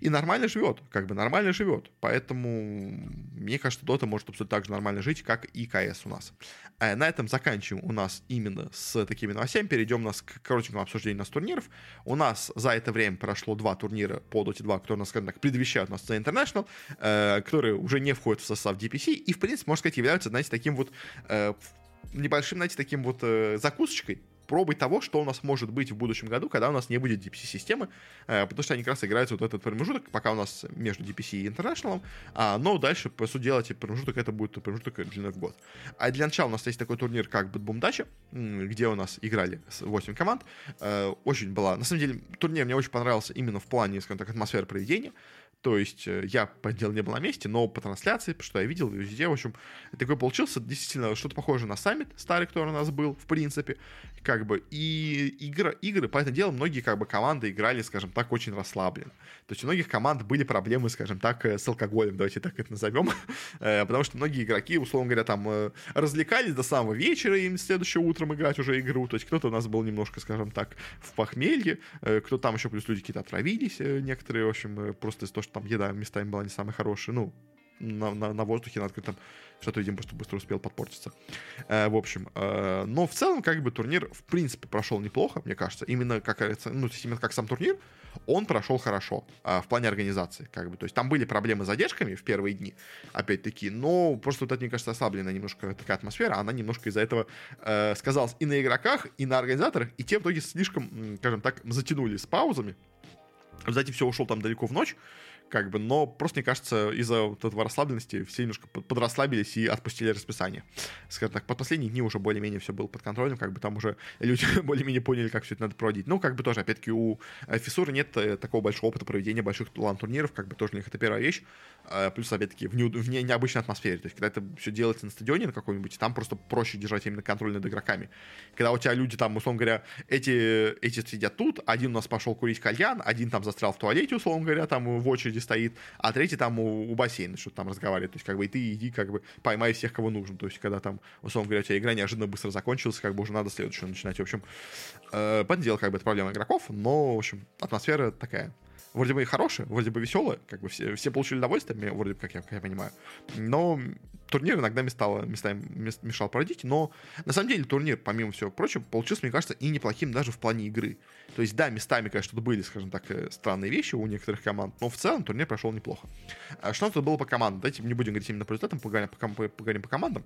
и нормально живет, как бы нормально живет. Поэтому мне кажется, Dota может абсолютно так же нормально жить, как и КС у нас. А на этом заканчиваем у нас именно с такими новостями. Перейдем у нас к коротенькому обсуждению нас турниров. У нас за это время прошло два турнира по Dota 2, которые нас, скажем так, предвещают нас за International, э, которые уже не входят в состав DPC и, в принципе, можно сказать, являются, знаете, таким вот э, небольшим, знаете, таким вот э, закусочкой пробой того, что у нас может быть в будущем году, когда у нас не будет DPC-системы, э, потому что они как раз играют вот этот промежуток, пока у нас между DPC и International, а, но дальше, по сути дела, типа, промежуток это будет промежуток длиной в год. А для начала у нас есть такой турнир, как BetBoom Dacha, где у нас играли 8 команд. Э, очень была, на самом деле, турнир мне очень понравился именно в плане, скажем так, атмосферы проведения, То есть э, я, по делу, не был на месте, но по трансляции, что я видел везде, в общем, такой получился действительно что-то похоже на саммит старый, который у нас был, в принципе, как бы, и игры, игры, по этому делу, многие, как бы, команды играли, скажем так, очень расслабленно. То есть у многих команд были проблемы, скажем так, э, с алкоголем, давайте так это назовем, [laughs] э, потому что многие игроки, условно говоря, там, развлекались до самого вечера, им следующее утром играть уже игру, то есть кто-то у нас был немножко, скажем так, в похмелье, кто там еще плюс люди какие-то отравились, некоторые, в общем, просто из-за того, что там еда местами была не самая хорошая, ну, на, на, на воздухе, на открытом, что-то, видимо, просто быстро успел подпортиться. Э, в общем, э, но в целом, как бы, турнир, в принципе, прошел неплохо, мне кажется. Именно как, ну, именно как сам турнир, он прошел хорошо э, в плане организации, как бы. То есть там были проблемы с задержками в первые дни, опять-таки, но просто вот это, мне кажется, ослабленная немножко такая атмосфера, она немножко из-за этого э, сказалась и на игроках, и на организаторах, и те в итоге слишком, скажем так, затянули с паузами, кстати, все ушел там далеко в ночь, как бы, но просто, мне кажется, из-за вот этого расслабленности все немножко подрасслабились и отпустили расписание. Скажем так, под последние дни уже более-менее все было под контролем, как бы там уже [laughs] люди более-менее поняли, как все это надо проводить. Ну, как бы тоже, опять-таки, у э, Фисуры нет э, такого большого опыта проведения больших лан-турниров, как бы тоже у них это первая вещь. Э, плюс, опять-таки, в, не, в не, необычной атмосфере. То есть, когда это все делается на стадионе на каком-нибудь, там просто проще держать именно контроль над игроками. Когда у тебя люди там, условно говоря, эти, эти сидят тут, один у нас пошел курить кальян, один там застрял в туалете, условно говоря, там в очереди стоит, а третий там у, у бассейна что-то там разговаривает. То есть, как бы, и ты иди, как бы, поймай всех, кого нужно. То есть, когда там, условно говоря, у тебя игра неожиданно быстро закончилась, как бы уже надо следующую начинать. В общем, э, понятное как бы, это проблема игроков, но, в общем, атмосфера такая вроде бы и хорошая, вроде бы веселая, как бы все, все получили удовольствие, вроде бы, как я, как я понимаю. Но турнир иногда местало, местами мешал проводить, но на самом деле турнир, помимо всего прочего, получился, мне кажется, и неплохим даже в плане игры. То есть, да, местами, конечно, тут были, скажем так, э, странные вещи у некоторых команд, но в целом турнир прошел неплохо. А что тут было по командам? Давайте не будем говорить именно по результатам, поговорим по, поговорим по командам.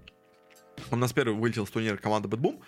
У нас первый вылетел с турнира команда Boom,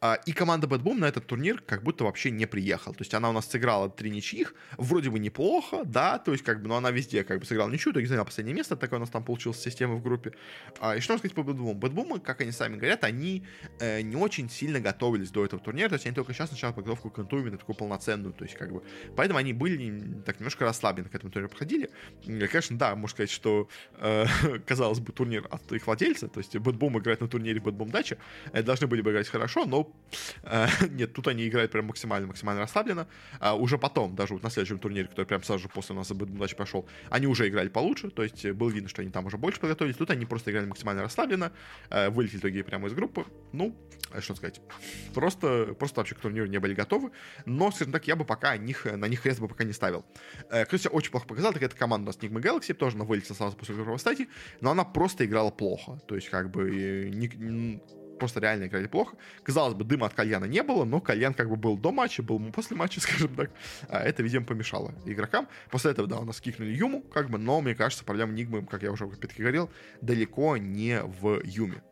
а, и команда Boom на этот турнир как будто вообще не приехала. То есть она у нас сыграла три ничьих, вроде бы неплохо, да, то есть как бы, но она везде как бы сыграла ничью, то есть заняла последнее место, такое у нас там получилась система в группе. А, и что сказать по? Bad Boom, как они сами говорят, они э, не очень сильно готовились до этого турнира, то есть они только сейчас начали подготовку к ИНТУ именно такую полноценную, то есть как бы, поэтому они были так немножко расслаблены к этому турниру подходили. Конечно, да, можно сказать, что, э, [laughs] казалось бы, турнир от их владельца, то есть Boom играет на турнире Bad Boom Дача, должны были бы играть хорошо, но э, [laughs] нет, тут они играют прям максимально, максимально расслабленно. А уже потом, даже вот на следующем турнире, который прям сразу же после нас Дача пошел, они уже играли получше, то есть было видно, что они там уже больше подготовились. Тут они просто играли максимально расслабленно, э, вылетели другие прямо из группы. Ну, э, что сказать, просто, просто вообще к турниру не были готовы. Но, скажем так, я бы пока них, на них крест бы пока не ставил. Э, кто очень плохо показал, так это команда у нас Nigma Galaxy, тоже она вылетела сразу после групповой стадии, но она просто играла плохо. То есть, как бы, не, просто реально играли плохо. Казалось бы, дыма от кальяна не было, но кальян как бы был до матча, был после матча, [laughs] скажем так. А это, видимо, помешало игрокам. После этого, да, у нас кикнули Юму, как бы, но, мне кажется, проблема Нигмы, как я уже опять-таки говорил, далеко не в Юме.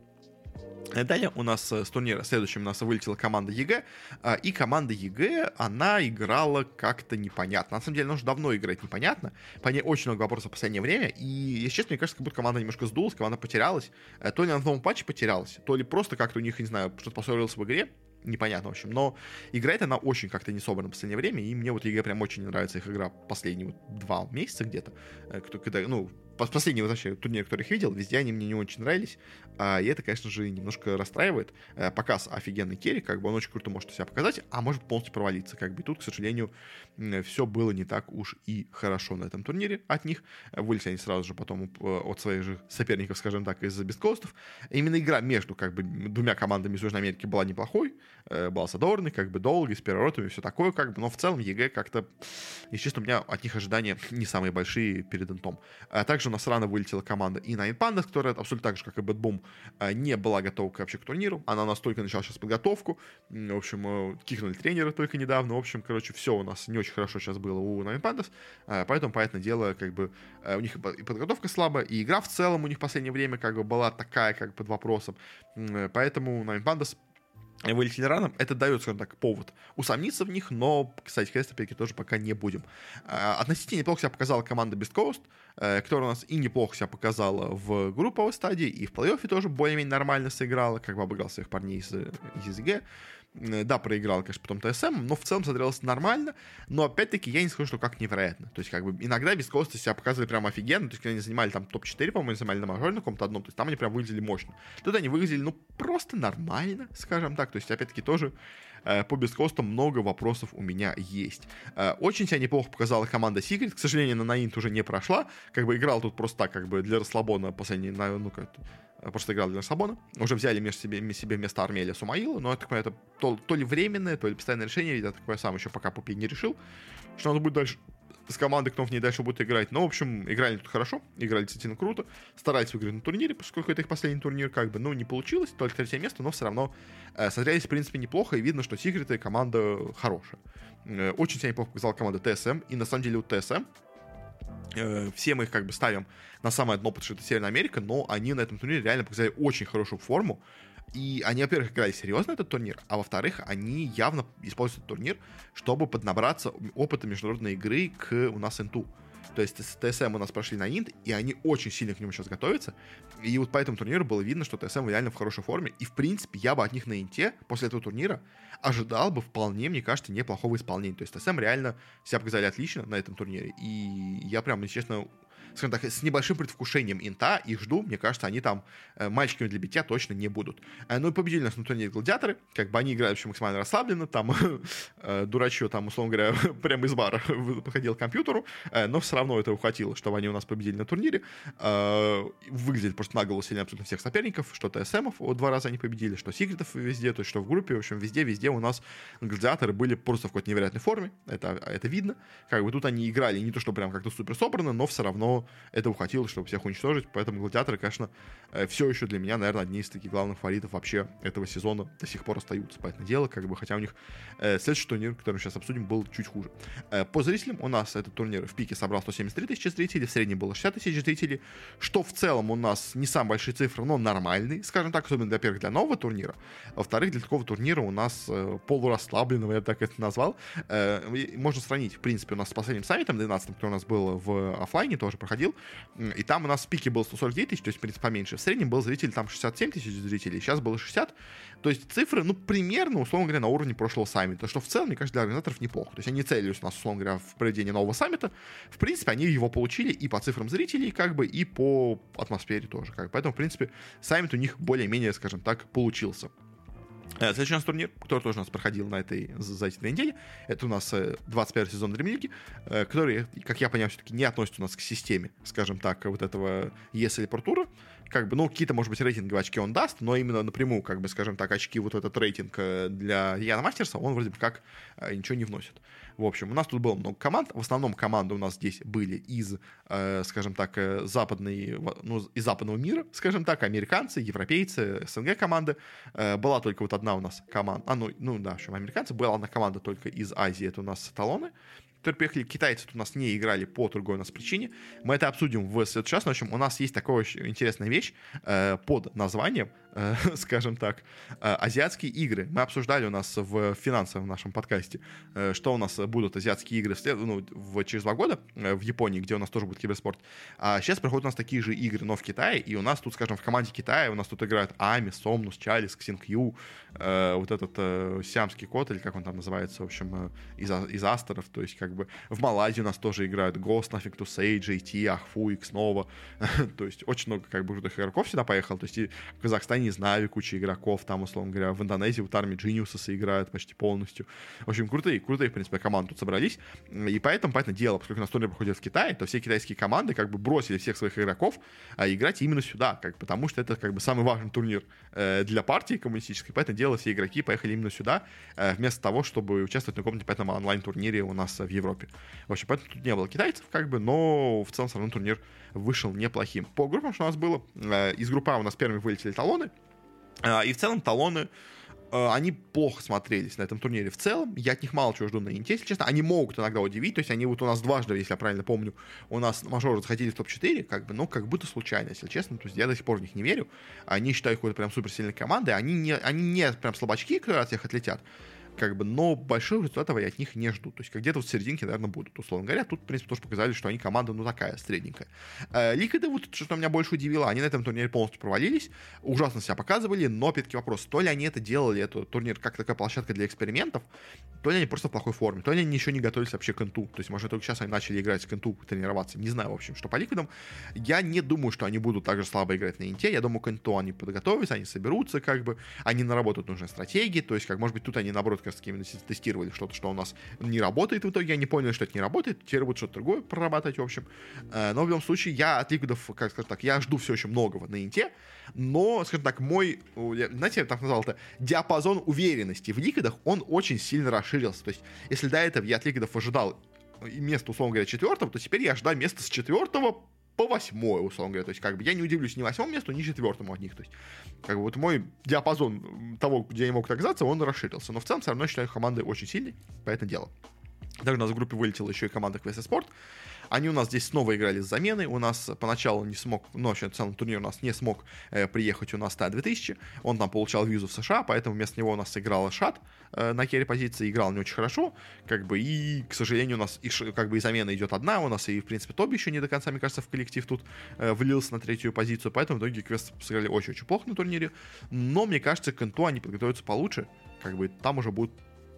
Далее у нас э, с турнира следующим у нас вылетела команда EG, а, и команда EG, она играла как-то непонятно. На самом деле, она уже давно играет непонятно, по ней очень много вопросов в последнее время, и, если честно, мне кажется, как будто команда немножко сдулась, команда потерялась, э, то ли на новом патче потерялась, то ли просто как-то у них, не знаю, что-то поссорилось в игре, непонятно, в общем. Но играет она очень как-то не собрана в последнее время, и мне вот EG прям очень нравится их игра последние вот два месяца где-то, э, когда, ну, последний вообще турнир, который их видел, везде они мне не очень нравились. А, и это, конечно же, немножко расстраивает. А, Pakazs офигенный carry, как бы он очень круто может себя показать, а может полностью провалиться. Как бы и тут, к сожалению, все было не так уж и хорошо на этом турнире от них. Вылетели они сразу же потом э, от своих же соперников, скажем так, из-за beastcoast'ов. Именно игра между как бы двумя командами из Южной Америки была неплохой. Э, была задорной, как бы долгой, с переворотами, все такое, как бы. Но в целом EG как-то, если честно, у меня от них ожидания не самые большие перед интом. А также у нас рано вылетела команда и Nine Pandas, которая абсолютно так же, как и Bad Boom, э, не была готова вообще к турниру. Она настолько начала сейчас подготовку. В общем, э, кикнули тренера только недавно. В общем, короче, все у нас не очень хорошо сейчас было у Nine Pandas. Э, поэтому, понятное дело, как бы у них и подготовка слабая, и игра в целом у них в последнее время как бы была такая, как под вопросом. Поэтому Nine Pandas вылетели рано, это дает, скажем так, повод усомниться в них, но, кстати, крест опять тоже пока не будем. А, относительно неплохо себя показала команда beastcoast, э, которая у нас и неплохо себя показала в групповой стадии, и в плей-оффе тоже более-менее нормально сыграла, как бы обыграл своих парней из, из EG. Э, да, проиграл, конечно, потом TSM, но в целом смотрелось нормально. Но опять-таки я не скажу, что как невероятно. То есть, как бы иногда beastcoast'а себя показывали прям офигенно. То есть, когда они занимали там топ-4, по-моему, занимали на мажоре на каком-то одном, то есть там они прям выглядели мощно. Тут они выглядели, ну, просто нормально, скажем так. То есть, опять-таки, тоже по бескостам много вопросов у меня есть. Э, очень себя неплохо показала команда Secret. К сожалению, на Наинт уже не прошла. Как бы играл тут просто так, как бы для расслабона последний, ну, как Э, просто играл для Сабона. Уже взяли между себе, себе вместо Армелия Сумаила, но это, это то, то ли временное, то ли постоянное решение. Я такое сам еще пока Пупи не решил, что он будет дальше с командой, кто в ней дальше будет играть. Но, в общем, играли тут хорошо, играли действительно круто. Старались выиграть на турнире, поскольку это их последний турнир, как бы, ну, не получилось, только третье место, но все равно э, смотрелись, в принципе, неплохо, и видно, что Секреты команда хорошая. Э, очень себя неплохо показала команда ТСМ, и на самом деле у ТСМ Э, все мы их как бы ставим на самое дно, потому что это Северная Америка, но они на этом турнире реально показали очень хорошую форму. И они, во-первых, играли серьезно этот турнир, а во-вторых, они явно используют этот турнир, чтобы поднабраться опыта международной игры к у нас инту. То есть ТСМ у нас прошли на Инт, и они очень сильно к нему сейчас готовятся. И вот по этому турниру было видно, что ТСМ реально в хорошей форме. И, в принципе, я бы от них на Инте после этого турнира ожидал бы вполне, мне кажется, неплохого исполнения. То есть ТСМ реально себя показали отлично на этом турнире. И я прям, если честно, скажем так, с небольшим предвкушением инта, их жду, мне кажется, они там э, мальчиками для битья точно не будут. Э, ну и победили нас на турнире гладиаторы, как бы они играют вообще максимально расслабленно, там [laughs] э, дурачье, там, условно говоря, [laughs] прямо из бара [laughs] подходил к компьютеру, но все равно этого хватило, чтобы они у нас победили на турнире. Выглядит просто на голову сильнее абсолютно всех соперников, что ТСМов два раза они победили, что Секретов везде, то есть что в группе, в общем, везде-везде у нас гладиаторы были просто в какой-то невероятной форме, это, это видно. Как бы тут они играли не то, что прям как-то супер собрано, но все равно этого хватило, чтобы всех уничтожить. Поэтому гладиаторы, конечно, э, все еще для меня, наверное, одни из таких главных фаворитов вообще этого сезона до сих пор остаются. Поэтому дело, как бы, хотя у них э, следующий турнир, который мы сейчас обсудим, был чуть хуже. Э, по зрителям у нас этот турнир в пике собрал 173 тысячи зрителей, в среднем было 60 тысяч зрителей, что в целом у нас не самые большие цифры, но нормальные, скажем так, особенно, для первых, для нового турнира. Во-вторых, для такого турнира у нас полурасслабленного, я так это назвал, можно сравнить, в принципе, у нас с последним саммитом 12 который у нас был в офлайне, тоже проходил, и там у нас в пике было 149 тысяч, то есть, в принципе, поменьше. В среднем был зритель там 67 тысяч зрителей, сейчас было 60. То есть цифры, ну, примерно, условно говоря, на уровне прошлого саммита, что в целом, мне кажется, для организаторов неплохо. То есть они целились у нас, условно говоря, в проведении нового саммита. В принципе, они его получили и по цифрам зрителей, как бы, и по атмосфере тоже. Как. Поэтому, в принципе, саммит у них более-менее, скажем так, получился. Э, следующий у нас турнир, который тоже у нас проходил на этой, за эти две недели, это у нас 21 э, сезон League, э, который, как я понимаю, все-таки не относится у нас к системе, скажем так, вот этого ESL Pro Tour, как бы, ну, какие-то, может быть, рейтинговые очки он даст, но именно напрямую, как бы, скажем так, очки, вот этот рейтинг для Яна Мастерса, он вроде бы как ничего не вносит. В общем, у нас тут было много команд. В основном команды у нас здесь были из, э, скажем так, э, западной, ну, из западного мира, скажем так, американцы, европейцы, СНГ команды. Э, была только вот одна у нас команда, а, ну, ну да, в общем, американцы. Была одна команда только из Азии, это у нас талоны которые приехали, китайцы тут у нас не играли по другой у нас причине. Мы это обсудим в следующий раз. В общем, у нас есть такая очень интересная вещь э, под названием [laughs] скажем так, э, азиатские игры. Мы обсуждали у нас в финансовом нашем подкасте, э, что у нас будут азиатские игры вслед, ну, в, через два года в Японии, где у нас тоже будет киберспорт. А сейчас проходят у нас такие же игры, но в Китае, и у нас тут, скажем, в команде Китая у нас тут играют Ами, Сомнус, Чалис, Ксинкью, вот этот сиамский кот, или как он там называется, в общем, из, из Астеров, то есть как бы в Малайзии у нас тоже играют Ghost, Nothing to Say, JT, Ахфу, Xnova, [laughs] то есть очень много как бы крутых игроков сюда поехал, то есть и в Казахстане не знаю, куча игроков, там, условно говоря, в Индонезии вот армии Geniuses играют почти полностью. В общем, крутые, крутые, в принципе, команды тут собрались. И поэтому, понятное дело, поскольку у нас турнир проходит в Китае, то все китайские команды как бы бросили всех своих игроков а, играть именно сюда, как, потому что это как бы самый важный турнир э, для партии коммунистической, поэтому дело все игроки поехали именно сюда, э, вместо того, чтобы участвовать на каком-нибудь онлайн-турнире у нас в Европе. В общем, поэтому тут не было китайцев, как бы, но в целом все равно турнир вышел неплохим. По группам, что у нас было, э, из группы А у нас первыми вылетели талоны, а, и в целом талоны э, они плохо смотрелись на этом турнире в целом. Я от них мало чего жду на Инте, если честно. Они могут иногда удивить. То есть они вот у нас дважды, если я правильно помню, у нас мажоры заходили в топ-4, как бы, ну, как будто случайно, если честно. То есть я до сих пор в них не верю. Они считают какой-то прям суперсильной командой. Они не, они не прям слабачки, которые от всех отлетят. Как бы, но большого результата я от них не жду. То есть, где-то вот в серединке, наверное, будут, условно говоря. Тут, в принципе, тоже показали, что они команда, ну, такая, средненькая. Э, Ликвиды, вот, что меня больше удивило, они на этом турнире полностью провалились, ужасно себя показывали, но, опять-таки, вопрос, то ли они это делали, это турнир как такая площадка для экспериментов, то ли они просто в плохой форме, то ли они еще не готовились вообще к инту. То есть, может, только сейчас они начали играть к инту, тренироваться. Не знаю, в общем, что по ликвидам. Я не думаю, что они будут так же слабо играть на инте. Я думаю, к инту они подготовятся, они соберутся, как бы, они наработают нужные стратегии. То есть, как, может быть, тут они, наоборот, как именно тестировали что-то, что у нас не работает в итоге. Они поняли, что это не работает. Теперь будут что-то другое прорабатывать, в общем. Э, но в любом случае, я от ликвидов, как сказать так, я жду все еще многого на инте. Но, скажем так, мой, знаете, я так назвал это, диапазон уверенности в ликвидах, он очень сильно расширился. То есть, если до этого я от ликвидов ожидал место, условно говоря, четвертого, то теперь я ожидаю места с четвертого по восьмое, условно говоря. То есть, как бы, я не удивлюсь ни восьмому месту, ни четвертому от них. То есть, как бы, вот мой диапазон того, где я мог оказаться, он расширился. Но в целом, все равно считаю команды очень сильной, по это дело. Также у нас в группе вылетела еще и команда Quest Sport. Они у нас здесь снова играли с заменой. У нас поначалу не смог, ну, вообще, целом турнир у нас не смог э, приехать у нас Т-2000. Он там получал визу в США, поэтому вместо него у нас играл Шат э, на керри позиции. Играл не очень хорошо, как бы, и, к сожалению, у нас и, как бы и замена идет одна. У нас и, в принципе, Тоби еще не до конца, мне кажется, в коллектив тут э, влился на третью позицию. Поэтому в итоге Квест сыграли очень-очень плохо на турнире. Но, мне кажется, к Инту они подготовятся получше. Как бы там уже будут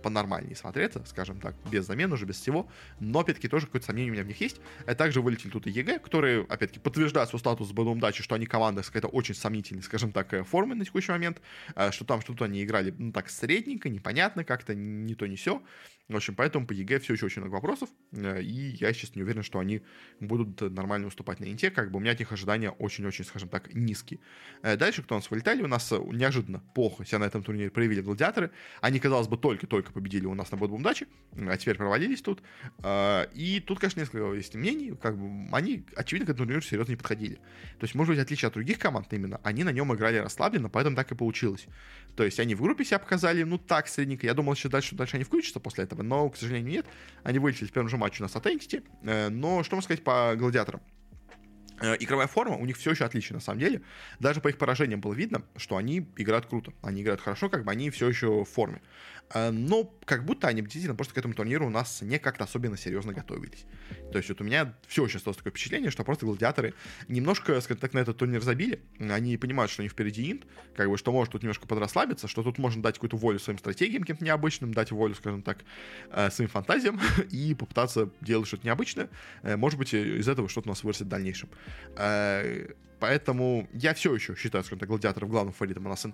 понормальнее смотреться, скажем так, без замен уже, без всего. Но, опять-таки, тоже какое-то сомнение у меня в них есть. А также вылетели тут и EG, которые, опять-таки, подтверждают свой статус с BetBoom Дачи, что они команда с какой-то очень сомнительной, скажем так, э, формы на текущий момент, э, что там что-то они играли, ну, так, средненько, непонятно как-то, не то, не все. В общем, поэтому по EG все еще очень много вопросов, э, и я сейчас не уверен, что они будут нормально выступать на Инте, как бы у меня от них ожидания очень-очень, скажем так, низкие. Дальше, кто у нас вылетали, у нас неожиданно плохо себя на этом турнире проявили гладиаторы, они, казалось бы, только-только победили у нас на BetBoom Даче, а теперь провалились тут. И тут, конечно, несколько есть мнений, как бы они, очевидно, к этому турниру серьезно не подходили. То есть, может быть, в отличие от других команд именно, они на нем играли расслабленно, поэтому так и получилось. То есть, они в группе себя показали, ну, так, средненько. Я думал, что дальше, дальше они включатся после этого, но, к сожалению, нет. Они вылетели в первом же матче у нас от Entity. Э, но что можно сказать по гладиаторам? Э, игровая форма у них все еще отличная, на самом деле. Даже по их поражениям было видно, что они играют круто. Они играют хорошо, как бы они все еще в форме. Э, но как будто они действительно просто к этому турниру у нас не как-то особенно серьезно готовились. То есть вот у меня все еще осталось такое впечатление, что просто гладиаторы немножко, скажем так, на этот турнир забили. Они понимают, что они впереди инт, как бы, что может тут немножко подрасслабиться, что тут можно дать какую-то волю своим стратегиям каким-то необычным, дать волю, скажем так, э, своим фантазиям [laughs] и попытаться делать что-то необычное. Может быть, из этого что-то у нас вырастет в дальнейшем. Поэтому я все еще считаю, скажем так, гладиаторов главным фаворитом у нас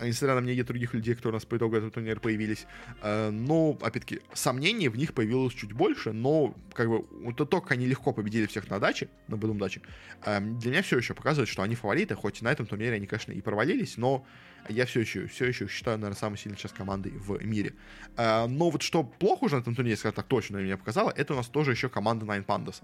несмотря на мнение других людей, которые у нас по итогу этого турнира появились. Э, но, опять-таки, сомнений в них появилось чуть больше, но, как бы, вот то, как они легко победили всех на даче, на Бэдум даче, э, для меня все еще показывает, что они фавориты, хоть на этом турнире они, конечно, и провалились, но я все еще, все еще считаю, наверное, самой сильной сейчас командой в мире. Но вот что плохо уже на этом турнире, скажем так, точно меня показало, это у нас тоже еще команда Nine Pandas.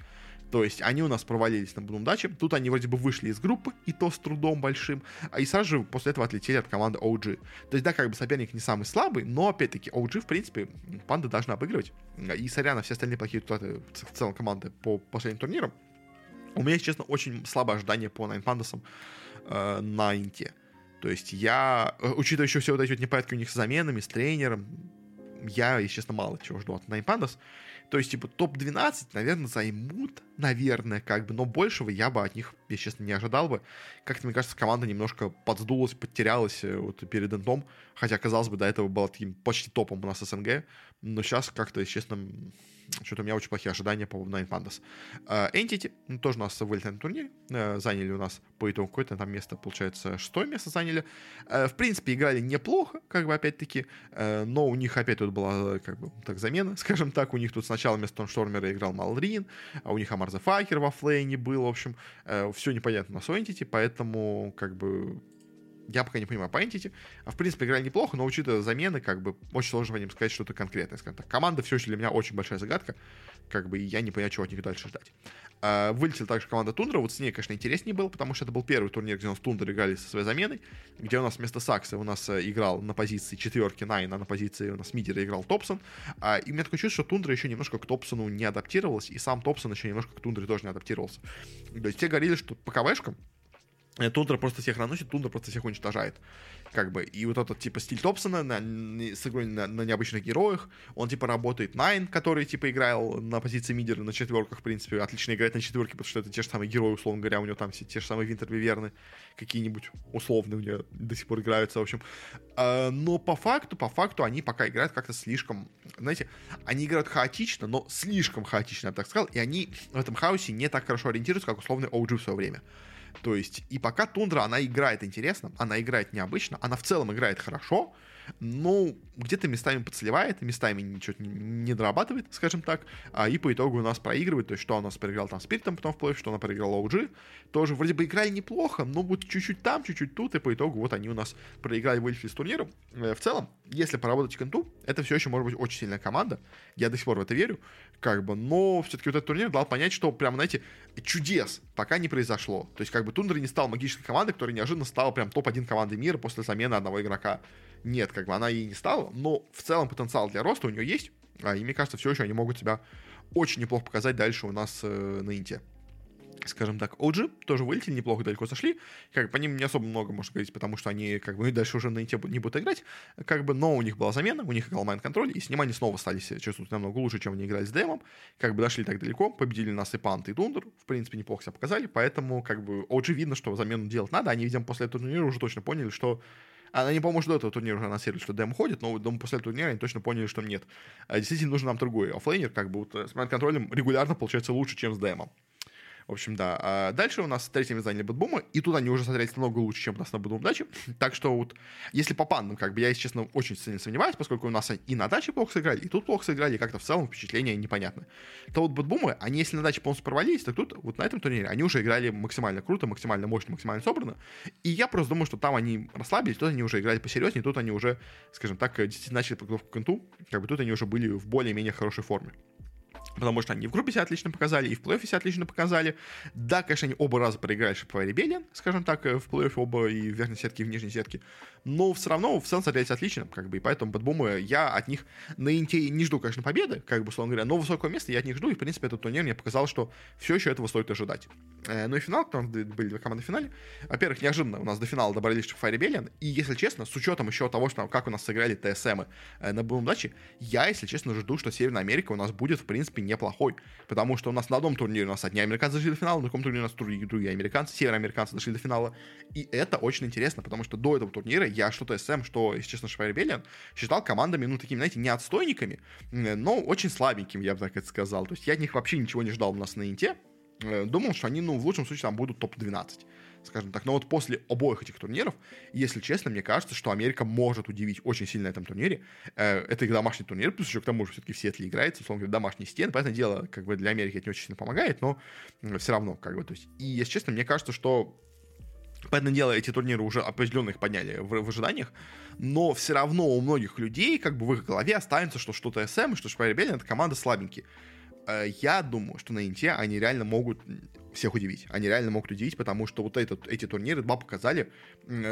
То есть они у нас провалились на Блум Даче. Тут они вроде бы вышли из группы, и то с трудом большим. А и сразу же после этого отлетели от команды OG. То есть, да, как бы соперник не самый слабый, но опять-таки OG, в принципе, панды должны обыгрывать. И сорян на все остальные плохие результаты в целом команды по последним турнирам. У меня, если честно, очень слабое ожидание по Nine Pandas э, на Инте. То есть я, э, учитывая еще все вот эти вот непорядки у них с заменами, с тренером, я, если честно, мало чего жду от Nine. То есть, типа, топ-12, наверное, займут, наверное, как бы, но большего я бы от них, если честно, не ожидал бы. Как-то, мне кажется, команда немножко подсдулась, подтерялась э, вот перед Энтом, хотя, казалось бы, до этого была таким почти топом у нас СНГ, но сейчас как-то, если честно, что-то у меня очень плохие ожидания по Nine Pandas. Uh, Entity, ну, тоже у нас вылетели на турнире, uh, заняли у нас по итогу какое-то там место, получается, шестое место заняли. Uh, в принципе, играли неплохо, как бы, опять-таки, но у них опять тут была, как бы, так, замена, [laughs] скажем так, у них тут сначала вместо Штормера играл Малрин, а у них Амар Факер во флейне был, в общем, все непонятно на Entity, поэтому, как бы, я пока не понимаю по Entity. А в принципе, играли неплохо, но учитывая замены, как бы очень сложно по ним сказать что-то конкретное. Скажем так. Команда все еще для меня очень большая загадка. Как бы я не понимаю, чего от них дальше ждать. Uh, вылетела также команда Тундра. Вот с ней, конечно, интереснее было, потому что это был первый турнир, где у нас Тундра играли со своей заменой, где у нас вместо Сакса у нас uh, играл на позиции четверки Найн, а на позиции у нас мидера играл Топсон. Uh, и у меня такое чувство, что Тундра еще немножко к Топсону не адаптировалась, и сам Топсон еще немножко к Тундре тоже не адаптировался. То есть те говорили, что по КВшкам Э, Тундра просто всех наносит, Тундра просто всех уничтожает. Как бы. И вот этот, типа, стиль Топсона на, с игрой на, на необычных героях, он, типа, работает Найн, который, типа, играл на позиции мидера на четверках, в принципе, отлично играет на четверке, потому что это те же самые герои, условно говоря, у него там все те же самые Винтер какие-нибудь условные у него до сих пор играются, в общем. А, но по факту, по факту они пока играют как-то слишком, знаете, они играют хаотично, но слишком хаотично, я бы так сказал, и они в этом хаосе не так хорошо ориентируются, как условный OG в свое время. То есть, и пока Тундра, она играет интересно, она играет необычно, она в целом играет хорошо, но где-то местами подсливает, местами ничего не, дорабатывает, скажем так, а, и по итогу у нас проигрывает, то есть что у нас проиграл там Спиритом потом вплоть, что она проиграла OG, тоже вроде бы играли неплохо, но вот чуть-чуть там, чуть-чуть тут, и по итогу вот они у нас проиграли, вылетели с турнира. В целом, если поработать кенту, это все еще может быть очень сильная команда, я до сих пор в это верю, как бы, но все-таки вот этот турнир дал понять, что прям, знаете, чудес пока не произошло. То есть как бы Тундра не стал магической командой, которая неожиданно стала прям топ-1 командой мира после замены одного игрока нет, как бы она ей не стала, но в целом потенциал для роста у нее есть, а, и мне кажется, все еще они могут себя очень неплохо показать дальше у нас э, на Инте. Скажем так, OG тоже вылетели, неплохо далеко сошли. Как бы по ним не особо много можно говорить, потому что они как бы дальше уже на Инте не будут играть. Как бы, но у них была замена, у них играл Mind Control, и с ним они снова стали себя чувствовать намного лучше, чем они играли с DM ом. Как бы дошли так далеко, победили нас и Пант, и Тундер. В принципе, неплохо себя показали, поэтому как бы OG видно, что замену делать надо. Они, видимо, после этого турнира уже точно поняли, что они, по-моему, до этого турнира уже анонсировали, что DM уходит, но думаю, после турнира они точно поняли, что нет. А действительно, нужен нам другой оффлейнер, как бы вот, э, с Control ем регулярно получается лучше, чем с DM ом. В общем, да. А дальше у нас третье заняли BetBoom а, и тут они уже смотрелись намного лучше, чем у нас на BetBoom даче. Так что вот, если по пандам, как бы я, если честно, очень сильно сомневаюсь, поскольку у нас и на даче плохо сыграли, и тут плохо сыграли, и как-то в целом впечатление непонятно. То вот BetBoom ы, они если на даче полностью провалились, так тут, вот на этом турнире, они уже играли максимально круто, максимально мощно, максимально собрано. И я просто думаю, что там они расслабились, тут они уже играли посерьезнее, тут они уже, скажем так, действительно начали подготовку к конту, как бы тут они уже были в более-менее хорошей форме. Потому что они в группе себя отлично показали, и в плей-оффе себя отлично показали. Да, конечно, они оба раза проиграли Шиповой Ребелиан, скажем так, в плей-оффе оба и в верхней сетке, и в нижней сетке. Но все равно в целом смотрелись отлично, как бы, и поэтому Бэтбумы я от них на Инте не жду, конечно, победы, как бы, условно говоря, но высокого места я от них жду, и, в принципе, этот турнир мне показал, что все еще этого стоит ожидать. Э, ну и финал, там были две команды в финале. Во-первых, неожиданно у нас до финала добрались Шиповой Ребелиан, и, если честно, с учетом еще того, что как у нас сыграли ТСМы э, на Бум Даче, я, если честно, жду, что Северная Америка у нас будет, в принципе, неплохой потому что у нас на одном турнире у нас одни американцы дошли до финала, на другом турнире у нас другие, другие американцы, североамериканцы дошли до финала. И это очень интересно, потому что до этого турнира я что-то СМ, что, если честно, Швайребелиан считал командами, ну, такими, знаете, не отстойниками, но очень слабенькими, я бы так это сказал. То есть я от них вообще ничего не ждал у нас на Инте. Э, думал, что они, ну, в лучшем случае там будут топ-12 скажем так. Но вот после обоих этих турниров, если честно, мне кажется, что Америка может удивить очень сильно на этом турнире. Э, это их домашний турнир, плюс еще к тому же все-таки в Сиэтле играется, условно говоря, домашний стен. Поэтому дело, как бы для Америки это не очень сильно помогает, но все равно, как бы, то есть. И, если честно, мне кажется, что Понятное дело, эти турниры уже определенно их подняли в, в ожиданиях, но все равно у многих людей, как бы в их голове останется, что что-то СМ, что Шпайр это команда слабенькие. Э, я думаю, что на Инте они реально могут всех удивить. Они реально могут удивить, потому что вот этот, эти турниры два показали,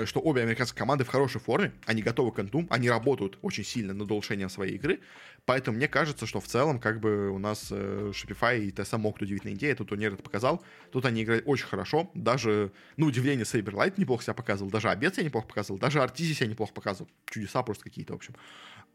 что обе американские команды в хорошей форме, они готовы к антум, они работают очень сильно над улучшением своей игры, поэтому мне кажется, что в целом как бы у нас э, Shopify и TSM могут удивить на идее, этот турнир это показал, тут они играли очень хорошо, даже, ну, удивление Saberlight неплохо себя показывал, даже Обед себя неплохо показывал, даже Артизи себя неплохо показывал, чудеса просто какие-то, в общем.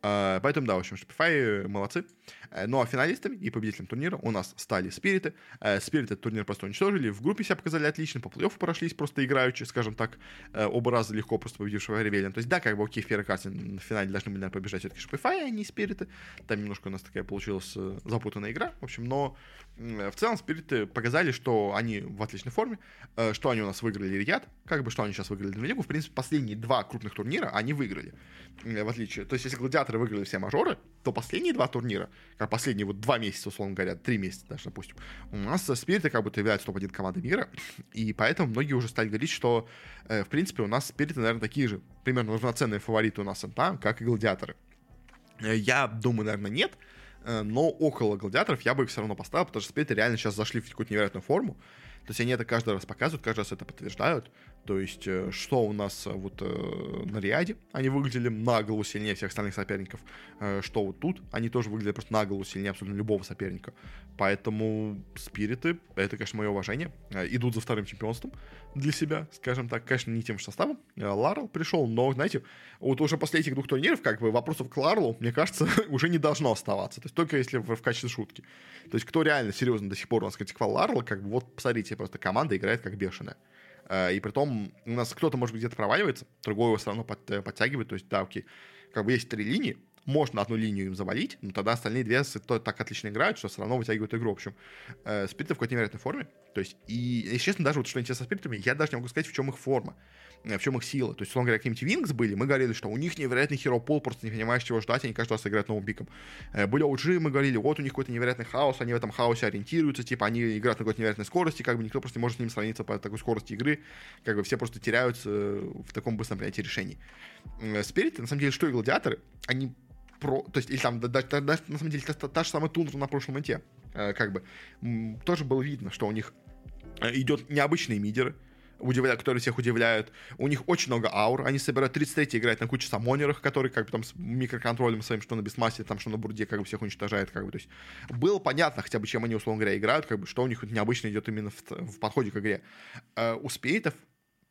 А, поэтому, да, в общем, Shopify молодцы. Э, ну, а финалистами и победителем турнира у нас стали Спириты. Э, Спириты турнир просто уничтожили, в группе себя показали отлично, по плей-оффу прошлись просто играючи, скажем так, э, оба раза легко просто победившего Ревелин. То есть, да, как бы, окей, в первой карте на финале должны были, наверное, побежать все-таки Shopify, а не Спириты. Там немножко у нас такая получилась запутанная игра, в общем, но в целом Спириты показали, что они в отличной форме, что они у нас выиграли Рият, как бы, что они сейчас выиграли Двойнику. В принципе, последние два крупных турнира они выиграли, в отличие. То есть, если Гладиаторы выиграли все мажоры, то последние два турнира, как последние вот два месяца, условно говоря, три месяца даже, допустим, у нас Спириты как будто являются топ-1 командой мира, и поэтому многие уже стали говорить, что, э, в принципе, у нас Спириты, наверное, такие же, примерно равноценные фавориты у нас там, как и Гладиаторы. Э, я думаю, наверное, нет, э, но около Гладиаторов я бы их все равно поставил, потому что Спириты реально сейчас зашли в какую-то невероятную форму, то есть они это каждый раз показывают, каждый раз это подтверждают. То есть, э, что у нас э, вот э, на Риаде, они выглядели на голову сильнее всех остальных соперников, что вот тут, они тоже выглядели просто на голову сильнее абсолютно любого соперника. Поэтому спириты, это, конечно, мое уважение, идут за вторым чемпионством для себя, скажем так, конечно, не тем же составом. Ларл пришел, но, знаете, вот уже после этих двух турниров, как бы, вопросов к Ларлу, мне кажется, [laughs] уже не должно оставаться. То есть только если в, в качестве шутки. То есть кто реально серьезно до сих пор у нас критиковал Ларла, как бы, вот посмотрите, просто команда играет как бешеная. Э, и при том у нас кто-то, может быть, где-то проваливается, другой его все равно под, э, подтягивает. То есть, да, окей, как бы есть три линии, можно одну линию им завалить, но тогда остальные две так отлично играют, что все равно вытягивают игру. В общем, э, спириты в какой-то невероятной форме. То есть, и, если честно, даже вот что интересно с спиритами, я даже не могу сказать, в чем их форма. Э, в чем их сила. То есть, условно говоря, какие-нибудь Винкс были, мы говорили, что у них невероятный херо пол, просто не понимаешь, чего ждать, они каждый раз играют новым пиком. Э, были OG, мы говорили, вот у них какой-то невероятный хаос, они в этом хаосе ориентируются, типа, они играют на какой-то невероятной скорости, как бы никто просто не может с ними сравниться по такой скорости игры, как бы все просто теряются в таком быстром принятии решений. Э, Спириты, на самом деле, что и гладиаторы, они про, то есть, или там, да, да, да, на самом деле, та, та, та же самая тундра на прошлом инте, как бы, тоже было видно, что у них идет необычные мидеры, удивляют, которые всех удивляют. У них очень много аур. Они собирают 33 играть на куче самонерах, которые как бы там с микроконтролем своим, что на Бесмасте, там, что на Бурде, как бы всех уничтожает, как бы. То есть было понятно хотя бы, чем они, условно говоря, играют, как бы, что у них необычно идет именно в, в подходе к игре. Uh, у спейтов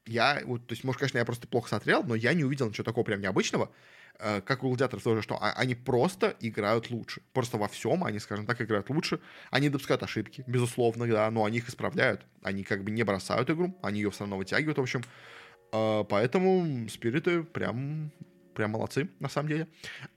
я, вот, то есть, может, конечно, я просто плохо смотрел, но я не увидел ничего такого прям необычного. Э, как у гладиаторов тоже, что а, они просто играют лучше. Просто во всем они, скажем так, играют лучше. Они допускают ошибки, безусловно, да, но они их исправляют. Они как бы не бросают игру, они ее все равно вытягивают, в общем. Э, поэтому спириты прям прям молодцы, на самом деле.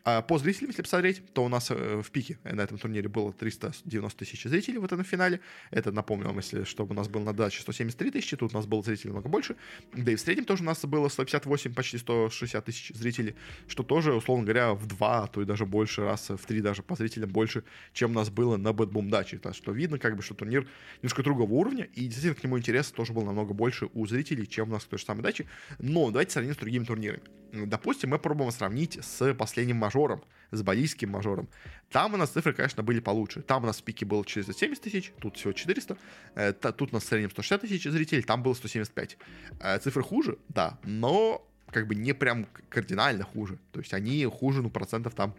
А по зрителям, если посмотреть, то у нас э, в пике на этом турнире было 390 тысяч зрителей в этом финале. Это, напомню вам, если чтобы у нас было на даче 173 тысячи, тут у нас было зрителей много больше. Да и в среднем тоже у нас было 158, почти 160 тысяч зрителей, что тоже, условно говоря, в два, а то и даже больше раз, в три даже по зрителям больше, чем у нас было на BetBoom даче. Так что видно, как бы, что турнир немножко другого уровня, и действительно к нему интерес тоже был намного больше у зрителей, чем у нас к той же самой даче. Но давайте сравним с другими турнирами. Допустим, мы попробуем сравнить с последним мажором, с балийским мажором. Там у нас цифры, конечно, были получше. Там у нас в пике было 470 тысяч, тут всего 400. Э, тут у нас в среднем 160 тысяч зрителей, там было 175. Э, цифры хуже, да, но как бы не прям кардинально хуже. То есть они хуже, ну, процентов там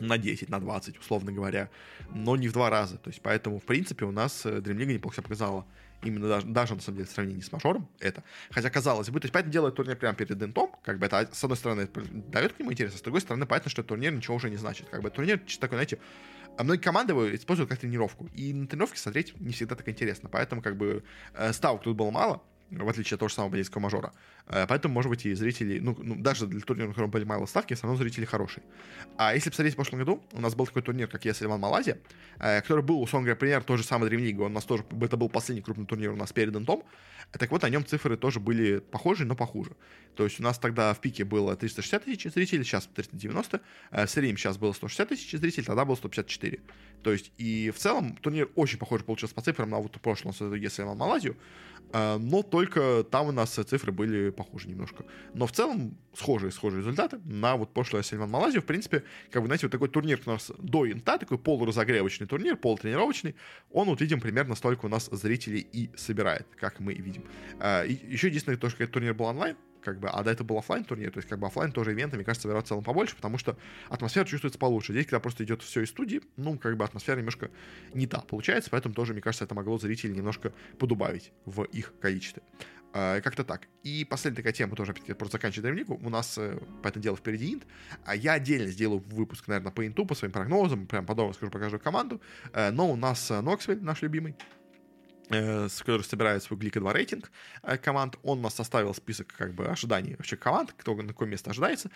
на 10, на 20, условно говоря, но не в два раза. То есть поэтому, в принципе, у нас э, Dream League неплохо себя показала именно даже, даже на самом деле в сравнении с мажором это. Хотя казалось бы, то есть поэтому делает турнир прямо перед дентом, как бы это с одной стороны дает к нему интерес, а с другой стороны понятно, что турнир ничего уже не значит. Как бы турнир такой, знаете, а многие команды его используют как тренировку. И на тренировке смотреть не всегда так интересно. Поэтому как бы э, ставок тут было мало, в отличие от того же самого бельгийского мажора. Э, поэтому, может быть, и зрители, ну, ну даже для турнира, на котором были мало ставки, все равно зрители хорошие. А если посмотреть в прошлом году, у нас был такой турнир, как ЕС Ливан Малайзия, э, который был, условно говоря, пример той же самой Dream League. У нас тоже, это был последний крупный турнир у нас перед Интом. Так вот, на нем цифры тоже были похожи, но похуже. То есть у нас тогда в пике было 360 тысяч зрителей, сейчас 390. Э, в среднем сейчас было 160 тысяч зрителей, тогда было 154. То есть и в целом турнир очень похож получился по цифрам на вот прошлом ЕС Ливан Малайзию. А, но только там у нас цифры были похожи немножко. Но в целом схожие, схожие результаты на вот прошлое Сильван Малайзию. В принципе, как вы знаете, вот такой турнир у нас до инта, такой полуразогревочный турнир, полутренировочный, он вот видим примерно столько у нас зрителей и собирает, как мы видим. И еще единственное, то, что этот турнир был онлайн, как бы, а до этого был офлайн турнир, то есть как бы офлайн тоже ивенты, мне кажется, собирают в целом побольше, потому что атмосфера чувствуется получше. Здесь, когда просто идет все из студии, ну, как бы атмосфера немножко не та получается, поэтому тоже, мне кажется, это могло зрителей немножко подубавить в их количестве. Uh, как-то так. И последняя такая тема, тоже, опять-таки, просто заканчивая Древнику. У нас, uh, по этому делу, впереди инт. А я отдельно сделаю выпуск, наверное, по инту, по своим прогнозам, прям подробно скажу про каждую команду. Uh, но у нас Ноксвель, наш любимый, Э, с который собирает свой Глика 2 рейтинг э, команд, он у нас составил список как бы ожиданий вообще команд, кто на какое место ожидается,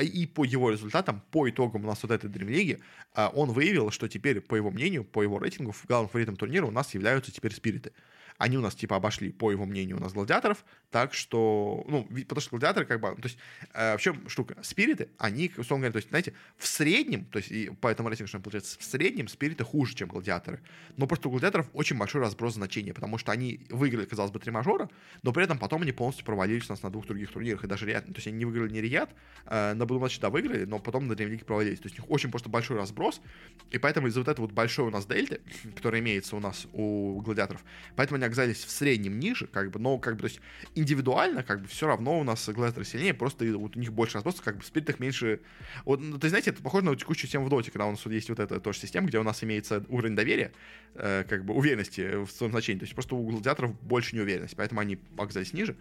и по его результатам, по итогам у нас вот этой Dream League, э, он выявил, что теперь, по его мнению, по его рейтингу, главным фаворитом турнира у нас являются теперь спириты. Они у нас, типа, обошли, по его мнению, у нас гладиаторов, так что, ну, потому что гладиаторы, как бы, то есть, э, в чем штука? Спириты, они, условно говоря, то есть, знаете, в среднем, то есть, и по этому рейтингу, что получается, в среднем спириты хуже, чем гладиаторы. Но просто у гладиаторов очень большой разброс значения, потому что они выиграли, казалось бы, три мажора, но при этом потом они полностью провалились у нас на двух других турнирах, и даже Риад, то есть, они не выиграли не Риад, э, на Будуматче, да, выиграли, но потом на Dream провалились. То есть, у них очень просто большой разброс, и поэтому из-за вот этого вот большой у нас дельты, который имеется у нас у гладиаторов, поэтому они они оказались в среднем ниже, как бы, но как бы, то есть индивидуально, как бы, все равно у нас Глэстер сильнее, просто вот у них больше разбросов, как бы в спиритах меньше... Вот, ну, есть, знаете, это похоже на текущую систему в доте, когда у нас вот есть вот эта тоже система, где у нас имеется уровень доверия, э, как бы уверенности в своем значении, то есть просто у гладиаторов больше неуверенности, поэтому они оказались ниже.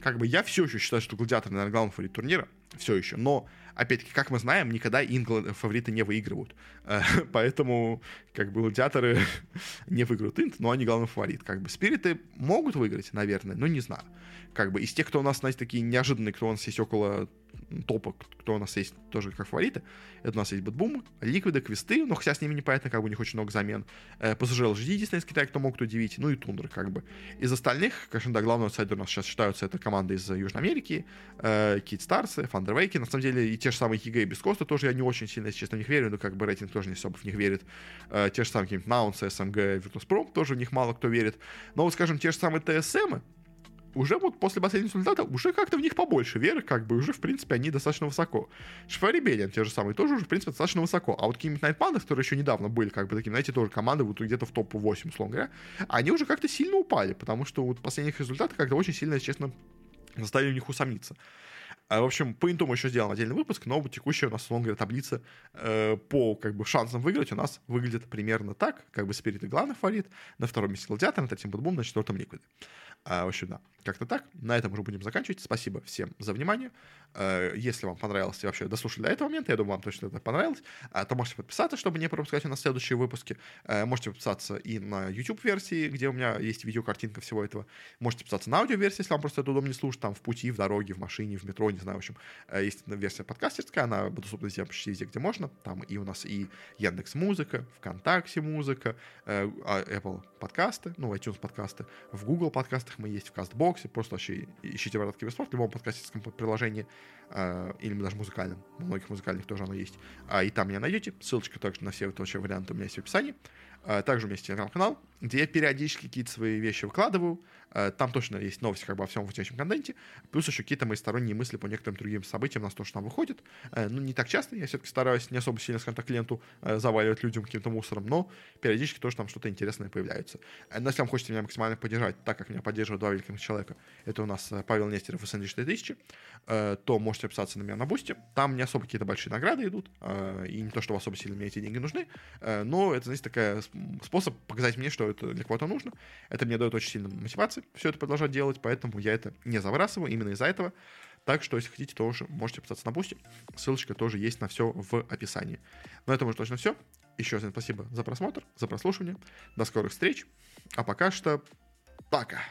Как бы я все еще считаю, что гладиатор, наверное, главный фаворит турнира, все еще, но опять-таки, как мы знаем, никогда ингл фавориты не выигрывают. Э, [laughs] поэтому, как бы, гладиаторы [laughs] не выиграют инт, но они главный фаворит. Как бы, спириты могут выиграть, наверное, но не знаю. Как бы, из тех, кто у нас, знаете, такие неожиданные, кто у нас есть около топа, кто у нас есть тоже как фавориты. Это у нас есть BetBoom, Liquid ы, Quest ы, но хотя с ними непонятно, как бы у них очень много замен. Э, PSG LGD, единственное из Китая, кто могут удивить, ну и Тундра, как бы. Из остальных, конечно, да, главный аутсайдер у нас сейчас считаются это команды из Южной Америки, э, Keyd Stars ы, Thunder Awaken и, на самом деле и те же самые EG и beastcoast а тоже я не очень сильно, если честно, в них верю, но как бы рейтинг тоже не особо в них верит. Э, те же самые какие-нибудь Nouns ы, SMG, Virtus.pro, тоже в них мало кто верит. Но вот, скажем, те же самые TSM, уже вот после последнего результата уже как-то в них побольше веры, как бы уже, в принципе, они достаточно высоко. Шфарибелиан, те же самые, тоже уже, в принципе, достаточно высоко. А вот какие-нибудь Найтпанды, которые еще недавно были, как бы такими, знаете, тоже команды вот где-то в топ-8, условно говоря, они уже как-то сильно упали, потому что вот последних результатов как-то очень сильно, честно, заставили у них усомниться. А, в общем, по инту мы еще сделаем отдельный выпуск, но текущая у нас, условно говоря, таблица э, по как бы шансам выиграть у нас выглядит примерно так. Как бы Спирит и главный фаворит, на втором месте Гладиатор, на третьем Бутбум, на четвертом Ликвид. А, в общем, да, как-то так. На этом уже будем заканчивать. Спасибо всем за внимание. А, если вам понравилось и вообще дослушали до этого момента, я думаю, вам точно это понравилось, а, то можете подписаться, чтобы не пропускать у нас следующие выпуски. А, можете подписаться и на YouTube-версии, где у меня есть видеокартинка всего этого. Можете подписаться на аудиоверсии, если вам просто это удобно слушать, там в пути, в дороге, в машине, в метро, не знаю, в общем. Есть версия подкастерская, она доступна везде, почти везде, где можно. Там и у нас и Яндекс Музыка, ВКонтакте Музыка, Apple подкасты, ну, iTunes подкасты, в Google подкастах мы есть, в Кастбоксе, просто вообще ищите «Ворота Киберспорт» в любом подкастерском приложении, э, или даже музыкальном, у многих музыкальных тоже оно есть, а, и там меня найдете, ссылочка также на все вообще варианты у меня есть в описании, а, также у меня есть телеграм-канал, где я периодически какие-то свои вещи выкладываю. А, там точно есть новости как бы о всем выходящем контенте. Плюс еще какие-то мои сторонние мысли по некоторым другим событиям у нас тоже там выходят. А, ну, не так часто, я все-таки стараюсь не особо сильно, скажем так, клиенту заваливать людям каким-то мусором, но периодически тоже там что-то интересное появляется. Но если вам хочется меня максимально поддержать, так как меня поддерживают два великих человека, это у нас Павел Нестеров и Сэнди 4000, то можете подписаться на меня на Boosty. Там не особо какие-то большие награды идут, и не то, что особо сильно мне эти деньги нужны, но это, знаете, такая способ показать мне, что это для кого-то нужно. Это мне дает очень сильно мотивации все это продолжать делать, поэтому я это не забрасываю именно из-за этого. Так что, если хотите, тоже можете подписаться на Boosty. Ссылочка тоже есть на все в описании. На этом уже точно все. Еще раз спасибо за просмотр, за прослушивание. До скорых встреч. А пока что пока.